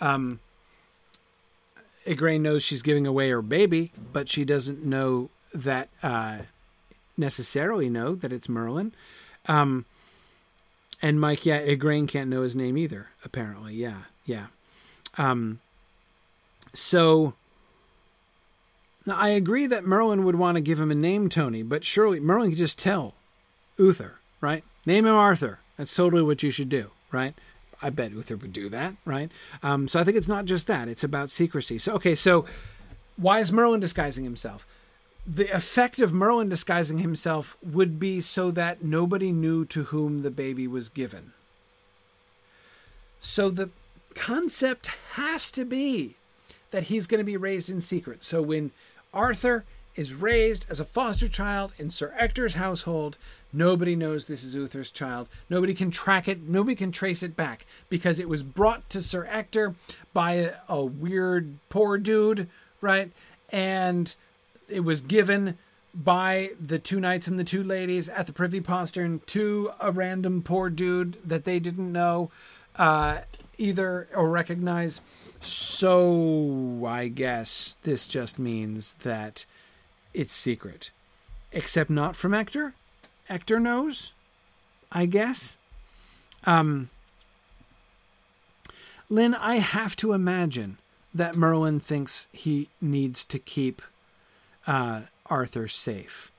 Um, Igraine knows she's giving away her baby, but she doesn't know that uh, necessarily know that it's Merlin. Um, and Mike, yeah, Igraine can't know his name either. Apparently, yeah, yeah. Um, so now I agree that Merlin would want to give him a name, Tony, but surely Merlin could just tell Uther, right? Name him Arthur. That's totally what you should do, right? I bet Uther would do that, right? Um, so I think it's not just that; it's about secrecy. So okay, so why is Merlin disguising himself? The effect of Merlin disguising himself would be so that nobody knew to whom the baby was given. So the concept has to be that he's going to be raised in secret. So when Arthur is raised as a foster child in Sir Ector's household, Nobody knows this is Uther's child. Nobody can track it. Nobody can trace it back because it was brought to Sir Ector by a, a weird poor dude, right? And it was given by the two knights and the two ladies at the privy postern to a random poor dude that they didn't know uh, either or recognize. So I guess this just means that it's secret, except not from Ector Ector knows, I guess. Um, Lynn, I have to imagine that Merlin thinks he needs to keep uh, Arthur safe.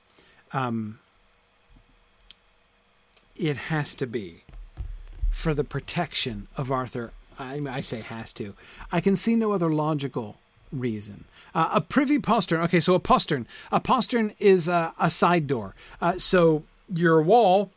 Um, it has to be for the protection of Arthur. I, I, say has to. I can see no other logical reason. Uh, a privy postern. Okay, so a postern. A postern is a, a side door. Uh, so your wall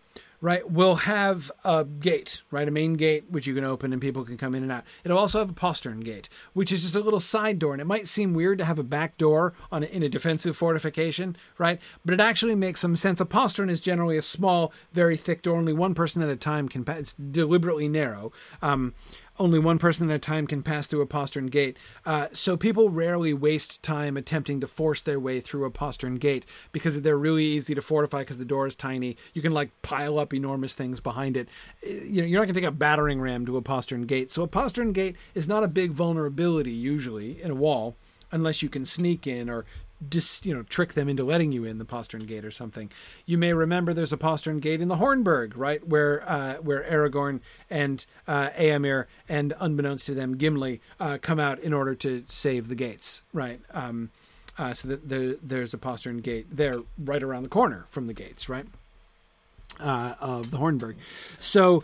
right, will have a gate, right, a main gate which you can open and people can come in and out. It'll also have a postern gate, which is just a little side door, and it might seem weird to have a back door on a, in a defensive fortification, right? But it actually makes some sense. A postern is generally a small, very thick door. Only one person at a time can pass. It's deliberately narrow. Um, only one person at a time can pass through a postern gate. Uh, so people rarely waste time attempting to force their way through a postern gate because they're really easy to fortify because the door is tiny. You can like pile up enormous things behind it. Uh, you know, you're not going to take a battering ram to a postern gate. So a postern gate is not a big vulnerability usually in a wall unless you can sneak in or dis, you know trick them into letting you in the postern gate or something. You may remember there's a postern gate in the Hornburg, right, where uh, where Aragorn and uh, and unbeknownst to them Gimli uh, come out in order to save the gates, right? Um, uh, so that the, there's a postern gate there right around the corner from the gates, right, uh, of the Hornburg. So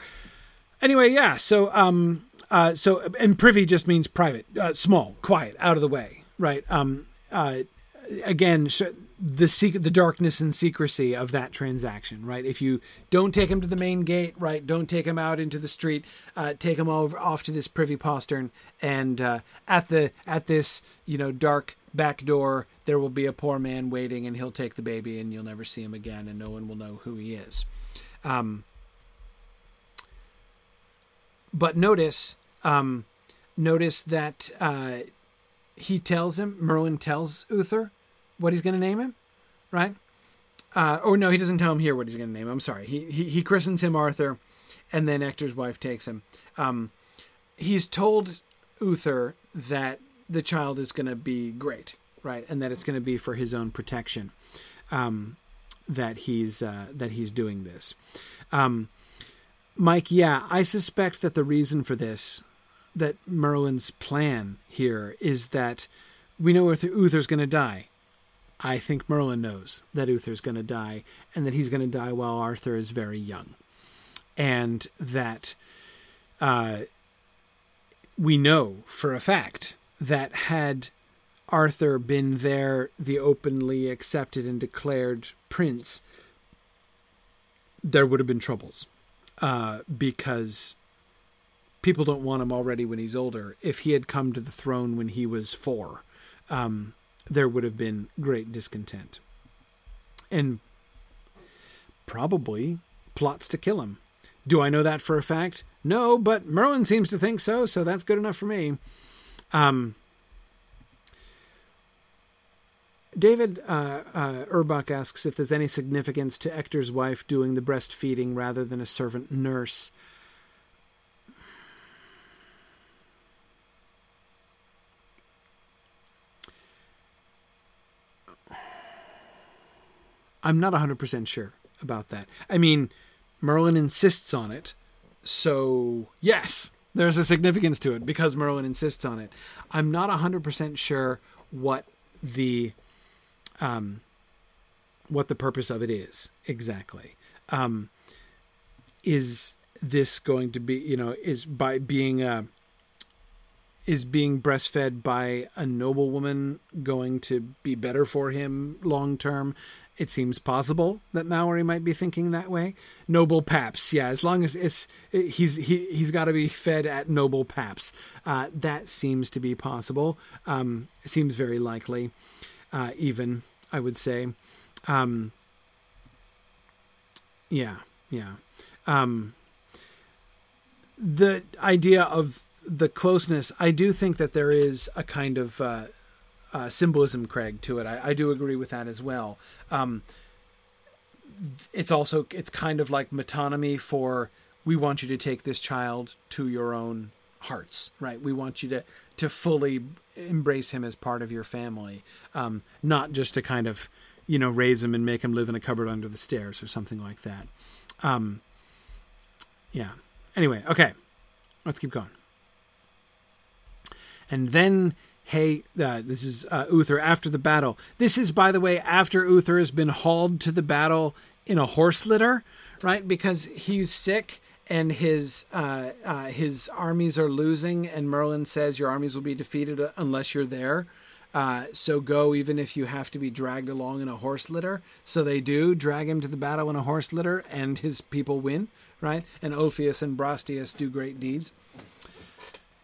anyway, yeah. So um, uh, so and privy just means private, uh, small, quiet, out of the way, right? Um, uh, again, the sec- the darkness and secrecy of that transaction, right? If you don't take him to the main gate, right? Don't take him out into the street. Uh, take him over off to this privy postern, and uh, at the at this you know dark back door, there will be a poor man waiting, and he'll take the baby, and you'll never see him again, and no one will know who he is. Um, but notice, um, notice that uh, he tells him. Merlin tells Uther what he's going to name him, right? Uh, oh no, he doesn't tell him here what he's going to name him. I'm sorry. He, he he christens him Arthur, and then Ector's wife takes him. Um, he's told Uther that the child is going to be great, right, and that it's going to be for his own protection. Um, that he's uh, that he's doing this. Um, Mike, yeah, I suspect that the reason for this, that Merlin's plan here, is that we know Uther's going to die. I think Merlin knows that Uther's going to die and that he's going to die while Arthur is very young. And that uh, we know for a fact that had Arthur been there, the openly accepted and declared prince, there would have been troubles uh, because people don't want him already when he's older. If he had come to the throne when he was four, um, there would have been great discontent. And probably plots to kill him. Do I know that for a fact? No, but Merlin seems to think so, so that's good enough for me. Um, David uh, uh, Urbach asks if there's any significance to Ector's wife doing the breastfeeding rather than a servant nurse. I'm not 100% sure about that. I mean, Merlin insists on it. So, yes, there's a significance to it because Merlin insists on it. I'm not 100% sure what the um, what the purpose of it is exactly. Um, is this going to be, you know, is by being a is being breastfed by a noblewoman going to be better for him long term? It seems possible that Malory might be thinking that way. Noble paps, yeah. As long as it's he's he he's got to be fed at noble paps. Uh, that seems to be possible. Um, seems very likely, uh, even I would say. Um, yeah, yeah. Um, the idea of the closeness, I do think that there is a kind of uh, uh, symbolism, Craig, to it. I, I, do agree with that as well. Um, it's also it's kind of like metonymy for we want you to take this child to your own hearts, right? We want you to to fully embrace him as part of your family, um, not just to kind of you know raise him and make him live in a cupboard under the stairs or something like that. Um, yeah. Anyway, okay, let's keep going. And then hey, uh, this is uh, Uther after the battle. This is, by the way, after Uther has been hauled to the battle in a horse litter, right? Because he's sick and his uh, uh, his armies are losing, and Merlin says your armies will be defeated unless you're there. Uh, so go, even if you have to be dragged along in a horse litter. So they do drag him to the battle in a horse litter, and his people win, right? And Ulfius and Brastias do great deeds.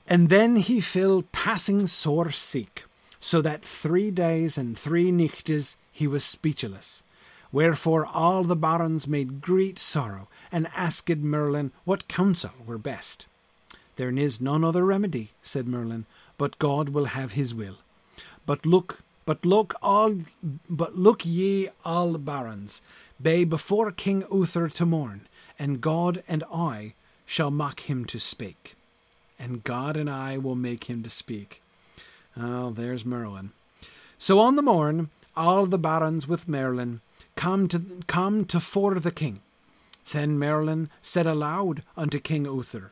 And then he fell passing sore sick, so that three days and three nichtes he was speechless. Wherefore all the barons made great sorrow, and asked Merlin what counsel were best. There is none other remedy, said Merlin, but God will have his will. But look, but look all, but look ye all barons, be before King Uther to mourn, and God and I shall mock him to speak and God and I will make him to speak. Oh, there's Merlin. So on the morn, all the barons with Merlin come to come to fore the king. Then Merlin said aloud unto King Uther,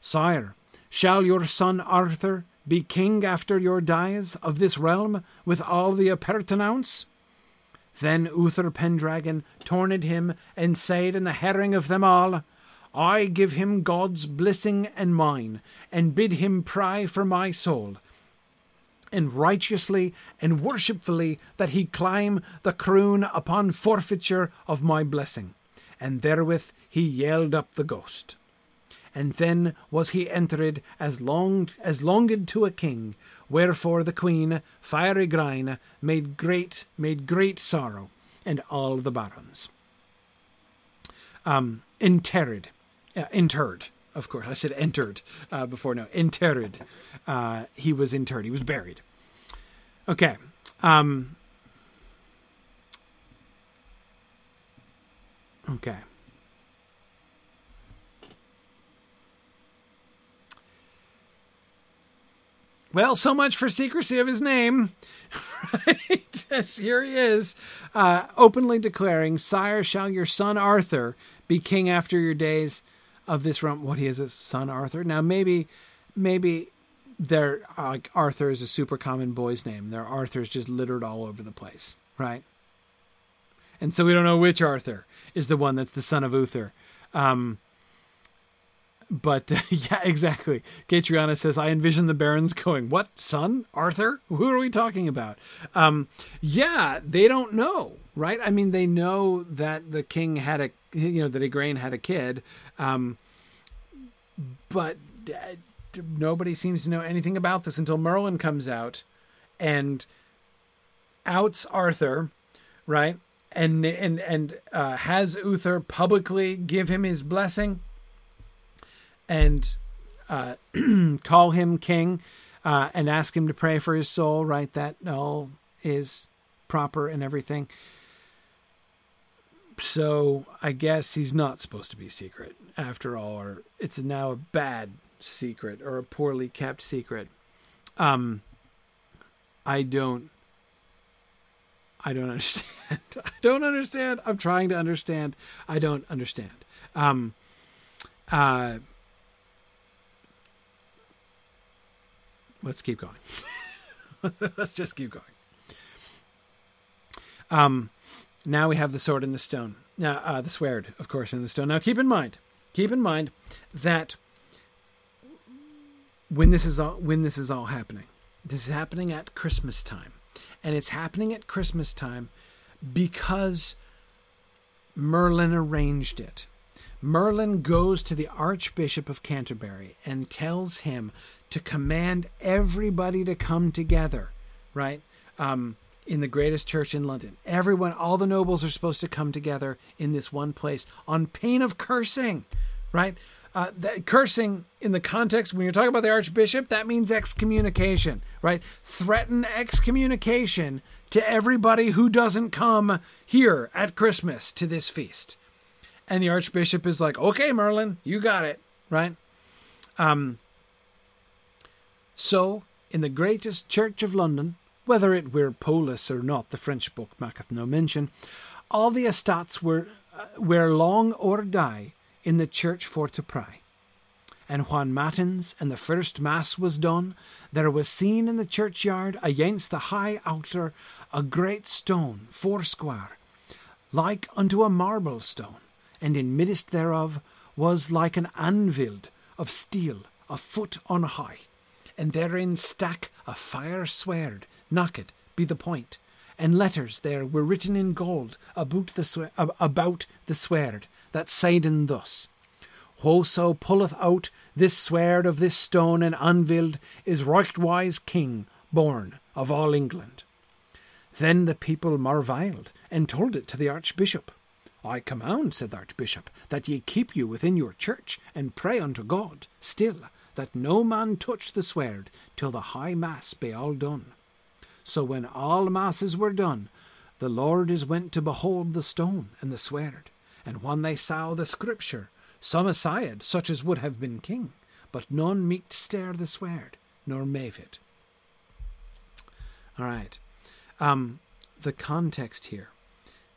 Sire, shall your son Arthur be king after your dies of this realm with all the appurtenance? Then Uther Pendragon torned him and said in the herring of them all, I give him God's blessing and mine, and bid him pray for my soul. and righteously and worshipfully that he climb the croon upon forfeiture of my blessing. And therewith he yelled up the ghost. And then was he entered as longed as longed to a king, wherefore the queen, fair Igraine, made great made great sorrow, and all the barons. Um, interred, uh, interred, of course. I said entered uh, before. No, interred. Uh, he was interred. He was buried. Okay. Um, okay. Well, so much for secrecy of his name. right? Here he is, uh, openly declaring, Sire, shall your son Arthur be king after your days of this realm? What, he is a son Arthur? Now, maybe, maybe there, like, Arthur is a super common boy's name. There are Arthurs just littered all over the place, right? And so we don't know which Arthur is the one that's the son of Uther. Um, but uh, yeah, exactly. Catriona says, I envision the barons going, What, son? Arthur? Who are we talking about? Um, yeah, they don't know, right? I mean, they know that the king had a, you know, that Igraine had a kid, um, but uh, nobody seems to know anything about this until Merlin comes out and outs Arthur, right? And and and uh, has Uther publicly give him his blessing and uh, call him king uh, and ask him to pray for his soul, right? That all is proper and everything. So I guess he's not supposed to be secret after all, or it's now a bad secret or a poorly kept secret. Um, I don't. I don't understand. I don't understand. I'm trying to understand. I don't understand. Um, uh, let's keep going. let's just keep going. Um, now we have the sword and the stone. Now, uh, the sword, of course, and the stone. Now, keep in mind, keep in mind that when this is all when this is all happening, this is happening at Christmas time, and it's happening at Christmas time because Merlin arranged it. Merlin goes to the Archbishop of Canterbury and tells him to command everybody to come together, right? Um, in the greatest church in London. Everyone, all the nobles are supposed to come together in this one place on pain of cursing, right? Uh, that, cursing in the context when you're talking about the archbishop, that means excommunication, right? Threaten excommunication to everybody who doesn't come here at Christmas to this feast. And the archbishop is like, "Okay, Merlin, you got it," right? Um, so, in the greatest church of London, whether it were Paul's or not, the French book maketh no mention, all the estates were uh, were long or die in the church for to pray. And when matins and the first mass was done, there was seen in the churchyard against the high altar a great stone foursquare, like unto a marble stone, and in midst thereof was like an anvil of steel a foot on high and therein stack a fire sword, knocked be the point, and letters there were written in gold about the, about the sword, that saiden thus Whoso pulleth out this sword of this stone and anviled is rightwise king born of all England. Then the people marvelled and told it to the archbishop. I command, said the archbishop, that ye keep you within your church and pray unto God still that no man touch the sword till the high mass be all done. So when all masses were done, the lords went to behold the stone and the sword, and when they saw the scripture, some aside such as would have been king, but none meeked stare the sword, nor mave it. All right. Um, the context here.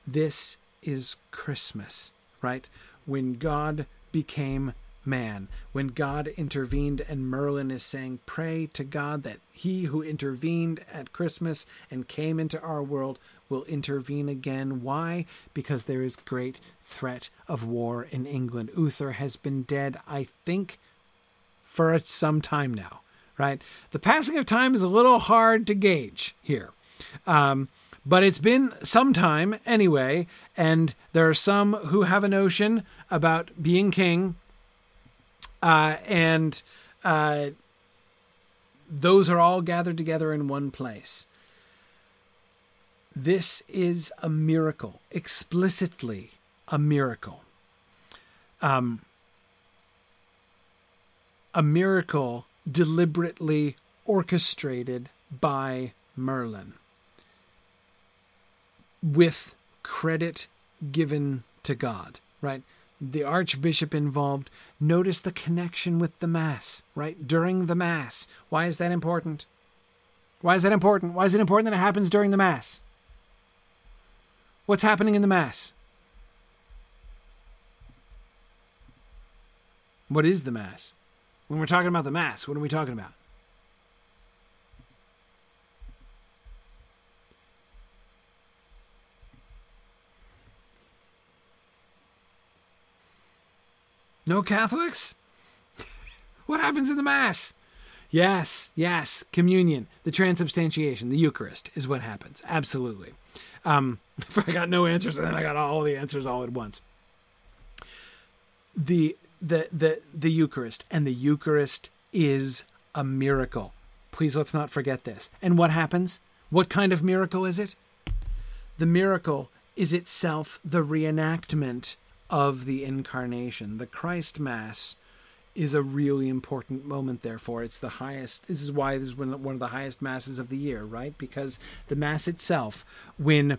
This is Christmas, right? When God became man. When God intervened, and Merlin is saying, Pray to God that he who intervened at Christmas and came into our world will intervene again. Why? Because there is great threat of war in England. Uther has been dead, I think, for some time now, right? The passing of time is a little hard to gauge here. Um, but it's been some time anyway, and there are some who have a notion about being king, uh, and uh, those are all gathered together in one place. This is a miracle, explicitly a miracle. Um, a miracle deliberately orchestrated by Merlin with credit given to God, right? The archbishop involved. Notice the connection with the Mass, right? During the Mass. Why is that important? Why is that important? Why is it important that it happens during the Mass? What's happening in the Mass? What is the Mass? When we're talking about the Mass, what are we talking about? No Catholics? what happens in the Mass? Yes, yes, communion, the transubstantiation, the Eucharist is what happens. Absolutely. Um, I got no answers, and then I got all the answers all at once. The the the the Eucharist, and the Eucharist is a miracle. Please let's not forget this. And what happens? What kind of miracle is it? The miracle is itself the reenactment of the incarnation. The Christ Mass is a really important moment, therefore. It's the highest, this is why this is one of the highest Masses of the year, right? Because the Mass itself, when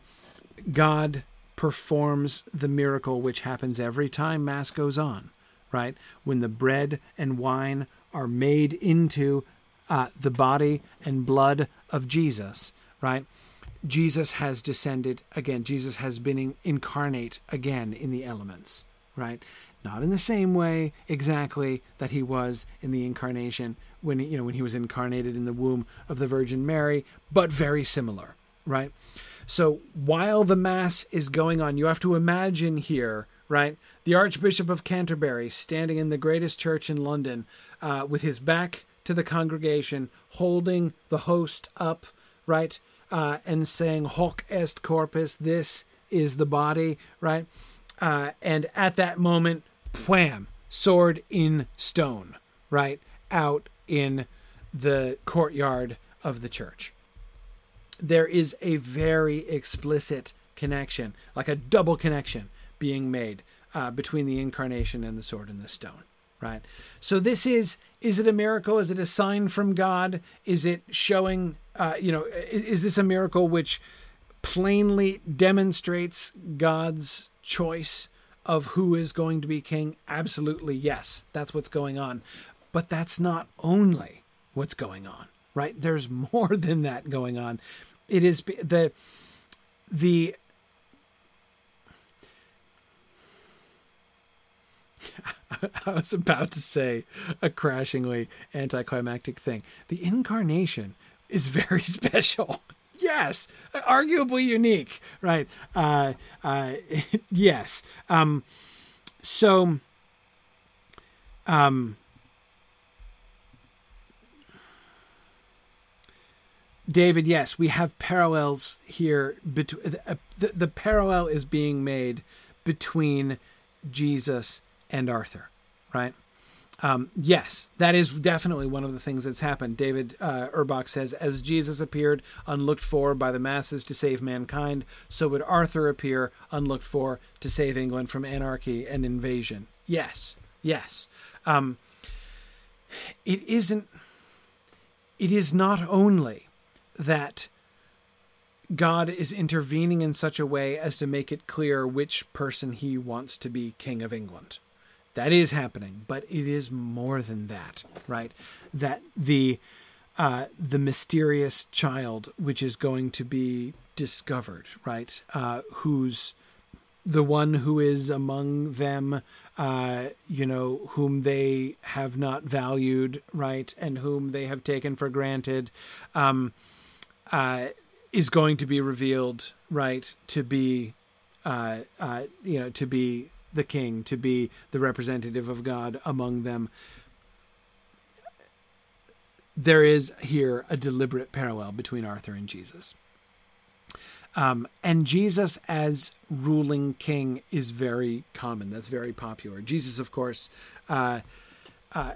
God performs the miracle which happens every time Mass goes on, right? When the bread and wine are made into uh, the body and blood of Jesus, right? Jesus has descended again. Jesus has been in, incarnate again in the elements, right? Not in the same way exactly that he was in the incarnation when he, you know when he was incarnated in the womb of the Virgin Mary, but very similar, right? So while the mass is going on, you have to imagine here, right? The Archbishop of Canterbury standing in the greatest church in London uh, with his back to the congregation, holding the host up, right? Uh, and saying hoc est corpus, this is the body, right? Uh, and at that moment, wham, sword in stone, right? Out in the courtyard of the church. There is a very explicit connection, like a double connection being made uh, between the incarnation and the sword and the stone right so this is is it a miracle? Is it a sign from god? Is it showing uh, you know is, is this a miracle which plainly demonstrates god's choice of who is going to be king? Absolutely yes. That's what's going on. But that's not only what's going on right? There's more than that going on. It is the the I was about to say a crashingly anticlimactic thing. The incarnation is very special. Yes, arguably unique, right? Uh, uh, yes. Um, so, um, David, yes, we have parallels here. Between uh, the, the parallel is being made between Jesus and Arthur, right? Um, yes, that is definitely one of the things that's happened. David uh, Urbach says, as Jesus appeared unlooked for by the masses to save mankind, so would Arthur appear unlooked for to save England from anarchy and invasion. Yes, yes. Um, it isn't. It is not only that God is intervening in such a way as to make it clear which person he wants to be king of England that is happening, but it is more than that, right? That the uh, the mysterious child which is going to be discovered, right? Uh, who's the one who is among them, uh, you know, whom they have not valued, right, and whom they have taken for granted, um, uh, is going to be revealed, right, to be, uh, uh, you know, to be the king, to be the representative of God among them. there is here a deliberate parallel between Arthur and Jesus. Um, and Jesus as ruling king is very common. That's very popular. Jesus, of course, uh, uh,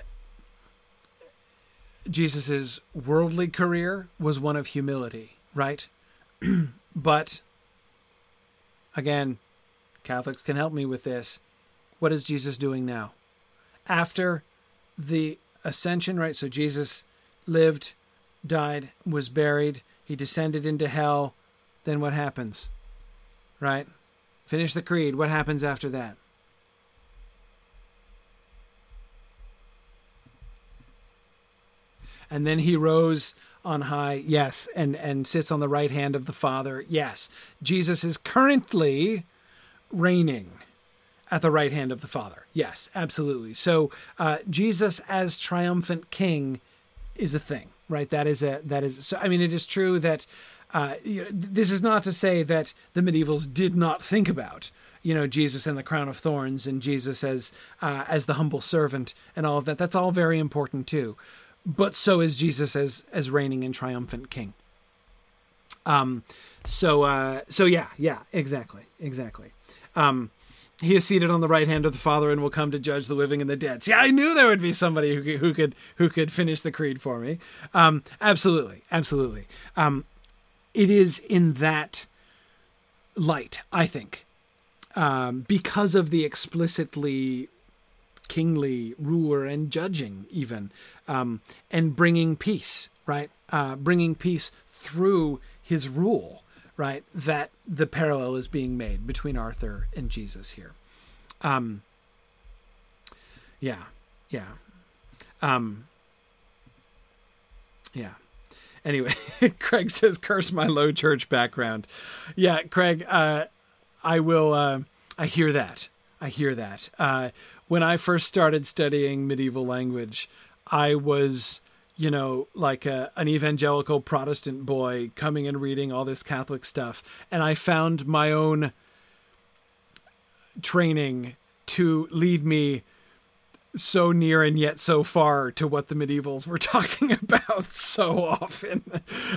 Jesus's worldly career was one of humility, right? but again, Catholics can help me with this. What is Jesus doing now? After the ascension, right? So Jesus lived, died, was buried, he descended into hell. Then what happens? Right? Finish the creed. What happens after that? and then he rose on high yes and and sits on the right hand of the father yes jesus is currently reigning at the right hand of the father yes absolutely so uh, jesus as triumphant king is a thing right that is a that is so i mean it is true that uh, you know, this is not to say that the medievals did not think about you know Jesus and the crown of thorns and Jesus as uh, as the humble servant and all of that. That's all very important too but so is Jesus as as reigning and triumphant king. Um, so uh, so yeah, yeah, exactly, exactly. Um, he is seated on the right hand of the Father and will come to judge the living and the dead. See, I knew there would be somebody who could who could, who could finish the creed for me. Um, absolutely, absolutely. Um, it is in that light, I think, um, because of the explicitly kingly ruler and judging even um, and bringing peace right uh, bringing peace through his rule right that the parallel is being made between arthur and jesus here. Um, yeah yeah. Um, yeah. Anyway craig says curse my low church background. Yeah craig uh, i will uh, i hear that. I hear that. Uh, when I first started studying medieval language, I was, you know, like a, an evangelical Protestant boy coming and reading all this Catholic stuff. And I found my own training to lead me so near and yet so far to what the medievals were talking about so often.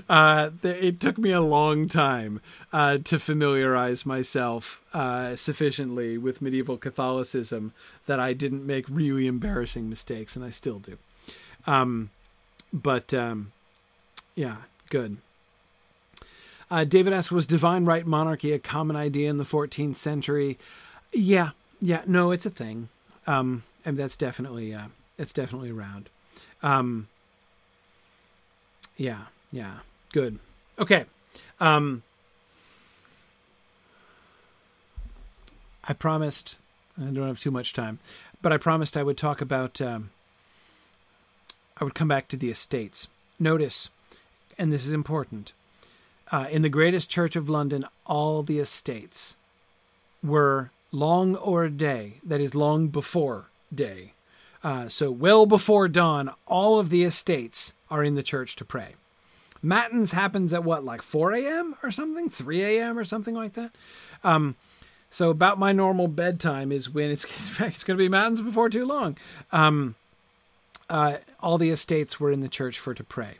Uh, it took me a long time uh, to familiarize myself uh, sufficiently with medieval Catholicism that I didn't make really embarrassing mistakes, and I still do. Um, but um, yeah, good. Uh, David asks, was divine right monarchy a common idea in the 14th century? Yeah, yeah, no, it's a thing. Um, and that's definitely uh, it's definitely around. Um, yeah, yeah, good. Okay. Um, I promised. I don't have too much time, but I promised I would talk about. Um, I would come back to the estates. Notice, and this is important. Uh, in the greatest church of London, all the estates were long or day, that is, long before day. Uh, so, well before dawn, all of the estates are in the church to pray. Matins happens at what, like 4 a.m. or something? 3 a.m. or something like that? Um, so, about my normal bedtime is when it's, it's going to be Matins before too long. Um, uh, all the estates were in the church for to pray.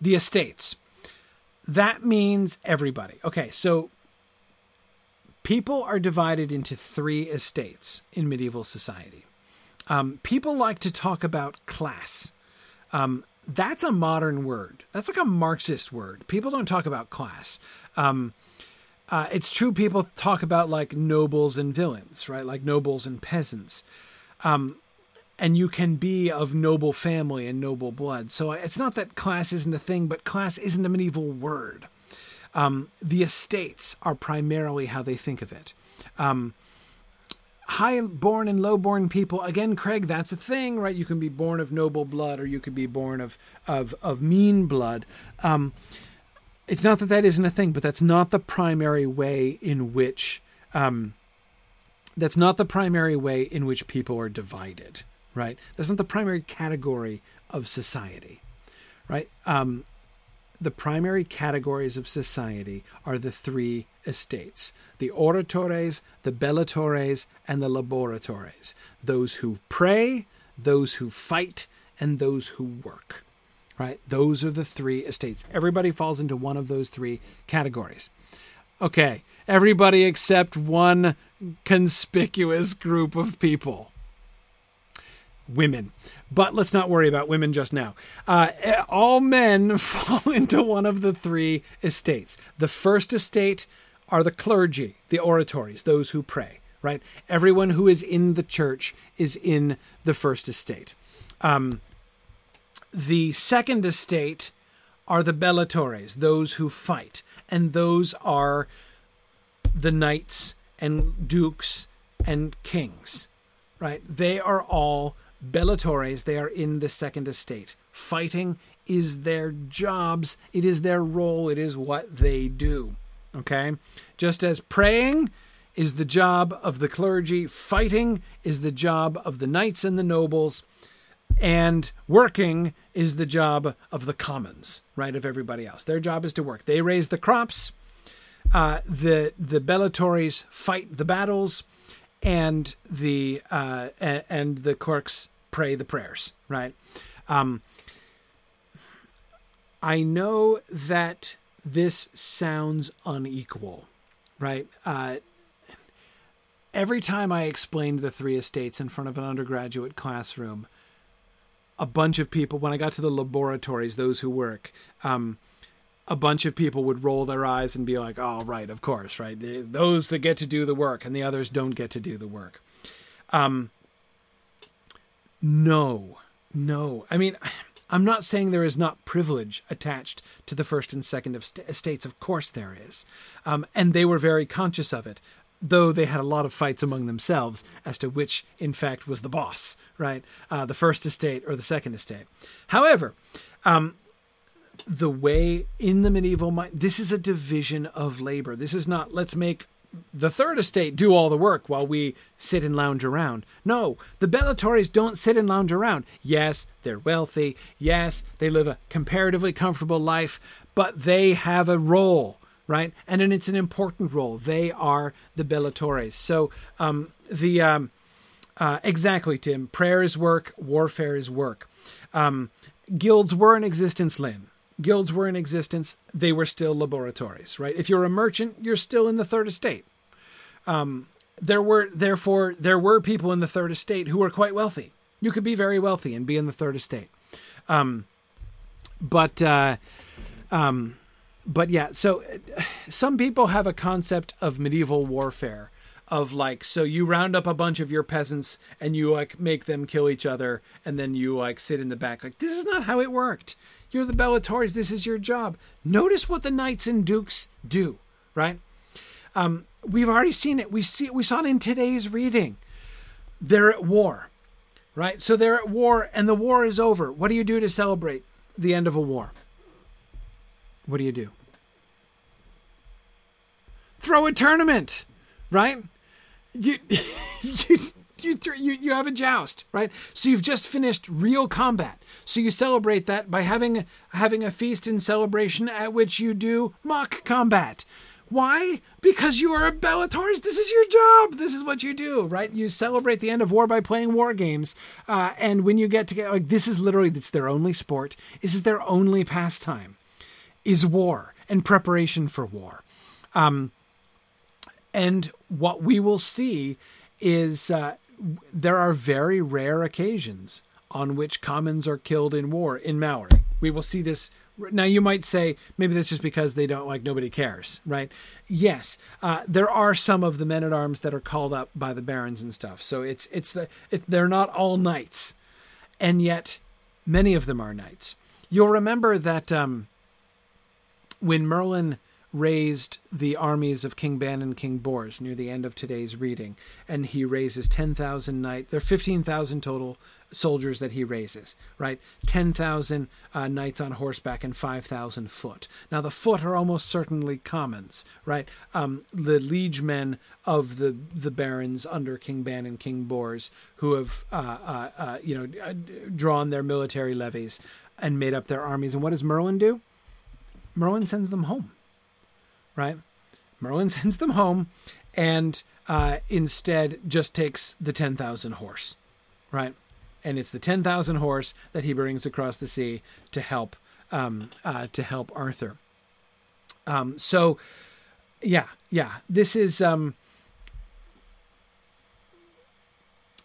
The estates. That means everybody. Okay, so people are divided into three estates in medieval society. Um, people like to talk about class. Um, that's a modern word. That's like a Marxist word. People don't talk about class. Um, uh, it's true. People talk about like nobles and villains, right? Like nobles and peasants. Um, and you can be of noble family and noble blood. So it's not that class isn't a thing, but class isn't a medieval word. Um, the estates are primarily how they think of it. Um, high born and low born people again craig that's a thing right you can be born of noble blood or you could be born of of of mean blood um, it's not that that isn't a thing but that's not the primary way in which um, that's not the primary way in which people are divided right that's not the primary category of society right um, the primary categories of society are the three estates the oratores, the bellatores, and the laboratores those who pray, those who fight, and those who work. right? Those are the three estates. Everybody falls into one of those three categories. Okay, everybody except one conspicuous group of people women. But let's not worry about women just now. Uh, all men fall into one of the three estates. The first estate are the clergy, the oratores, those who pray, right? Everyone who is in the church is in the first estate. Um, the second estate are the bellatores, those who fight, and those are the knights and dukes and kings, right? They are all bellatores. They are in the second estate. Fighting is their jobs, it is their role, it is what they do. Okay? Just as praying is the job of the clergy, fighting is the job of the knights and the nobles, and working is the job of the commons, right? Of everybody else. Their job is to work. They raise the crops. Uh, the the bellatores fight the battles, and the uh, and, the clerks pray the prayers, right? Um, I know that this sounds unequal, right? Uh, every time I explained the three estates in front of an undergraduate classroom, a bunch of people, when I got to the laboratores, those who work, um, a bunch of people would roll their eyes and be like, "Oh, right, of course, right. Those that get to do the work, and the others don't get to do the work." Um, no, no. I mean, I'm not saying there is not privilege attached to the first and second of st- estates. Of course there is. Um, and they were very conscious of it, though they had a lot of fights among themselves as to which, in fact, was the boss, right? Uh, the first estate or the second estate. However, um, the way in the medieval mind, this is a division of labor. This is not, let's make the third estate do all the work while we sit and lounge around. No, the Bellatores don't sit and lounge around. Yes, they're wealthy. Yes, they live a comparatively comfortable life, but they have a role, right? And it's an important role. They are the Bellatores. So um, the um, uh, exactly, Tim. Prayer is work. Warfare is work. Um, guilds were in existence, Lynn guilds were in existence, they were still laboratores, right? If you're a merchant, you're still in the third estate. Um, there were therefore there were people in the third estate who were quite wealthy. You could be very wealthy and be in the third estate. Um, but uh, um, but yeah, so some people have a concept of medieval warfare of like so you round up a bunch of your peasants and you like make them kill each other and then you like sit in the back like this is not how it worked you're the Bellatores. This is your job. Notice what the knights and dukes do, right? Um, we've already seen it. We see we saw it in today's reading. They're at war, right? So they're at war, and the war is over. What do you do to celebrate the end of a war? What do you do? Throw a tournament, right? You, you you, you you have a joust, right? So you've just finished real combat. So you celebrate that by having having a feast in celebration at which you do mock combat. Why? Because you are a Bellatores. This is your job. This is what you do, right? You celebrate the end of war by playing war games. Uh, and when you get together, like this is literally it's their only sport. This is their only pastime, is war and preparation for war. Um, and what we will see is uh, there are very rare occasions on which commons are killed in war in Malory. We will see this. Now, you might say maybe that's just because they don't like nobody cares, right? Yes, uh, there are some of the men at arms that are called up by the barons and stuff. So it's it's the it, they're not all knights, and yet many of them are knights. You'll remember that um, when Merlin raised the armies of King Ban and King Bors near the end of today's reading, and he raises 10,000 knights. There are 15,000 total soldiers that he raises, right? 10,000 uh, knights on horseback and 5,000 foot. Now, the foot are almost certainly commons, right? Um, the liegemen of the, the barons under King Ban and King Bors who have, uh, uh, uh you know, uh, drawn their military levies and made up their armies. And what does Merlin do? Merlin sends them home right? Merlin sends them home and uh, instead just takes the 10,000 horse, right? and it's the ten thousand horse that he brings across the sea to help um, uh, to help Arthur. Um, so, yeah, yeah, this is um,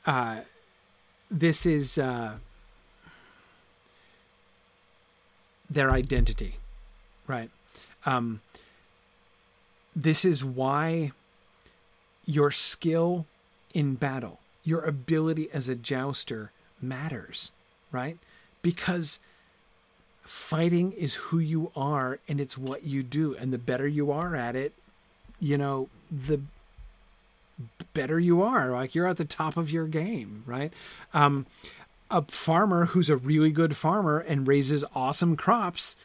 uh, this is uh, their identity, right? Um, this is why your skill in battle, your ability as a jouster matters, right? Because fighting is who you are and it's what you do. And the better you are at it, you know, the better you are. Like you're at the top of your game, right? Um, a farmer who's a really good farmer and raises awesome crops,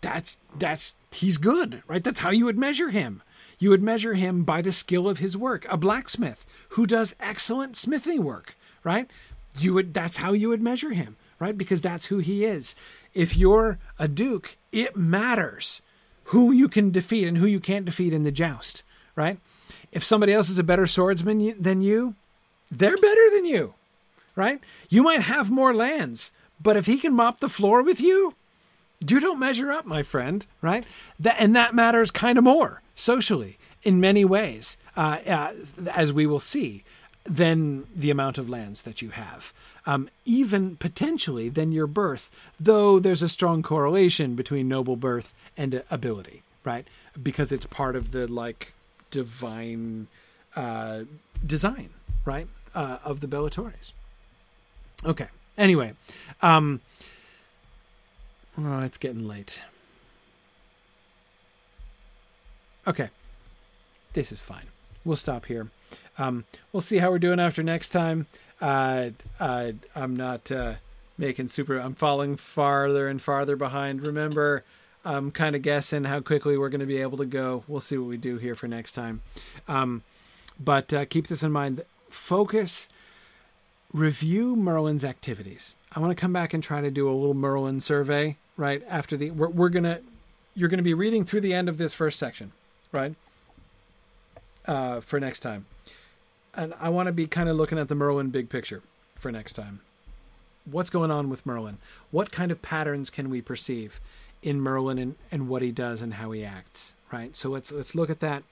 that's that's he's good, right? That's how you would measure him. You would measure him by the skill of his work. A blacksmith who does excellent smithing work, right? You would that's how you would measure him, right? Because that's who he is. If you're a duke, it matters who you can defeat and who you can't defeat in the joust, right? If somebody else is a better swordsman than you, they're better than you, right? You might have more lands, but if he can mop the floor with you, you don't measure up, my friend, right? That and that matters kind of more socially in many ways, uh, uh, as we will see, than the amount of lands that you have. Um, even potentially than your birth, though there's a strong correlation between noble birth and ability, right? Because it's part of the like divine uh, design, right, uh, of the Bellatores. Okay. Anyway, um, oh, it's getting late. Okay, this is fine. We'll stop here. Um, we'll see how we're doing after next time. Uh, uh, I'm not uh, making super. I'm falling farther and farther behind. Remember, I'm kind of guessing how quickly we're going to be able to go. We'll see what we do here for next time. Um, but uh, keep this in mind. Focus. Review Merlin's activities. I want to come back and try to do a little Merlin survey right after the. We're, we're gonna. You're to be reading through the end of this first section, right? Uh, for next time and I want to be kind of looking at the Merlin big picture for next time. What's going on with Merlin? What kind of patterns can we perceive in Merlin and, and what he does and how he acts? Right. So let's let's look at that,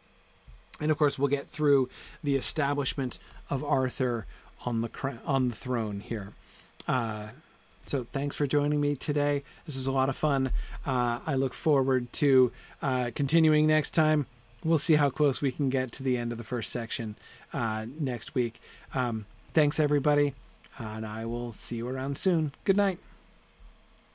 and of course we'll get through the establishment of Arthur on the on the throne here. Uh, so thanks for joining me today. This is a lot of fun. Uh, I look forward to uh, continuing next time we'll see how close we can get to the end of the first section uh, next week. Um, thanks, everybody, and I will see you around soon. Good night.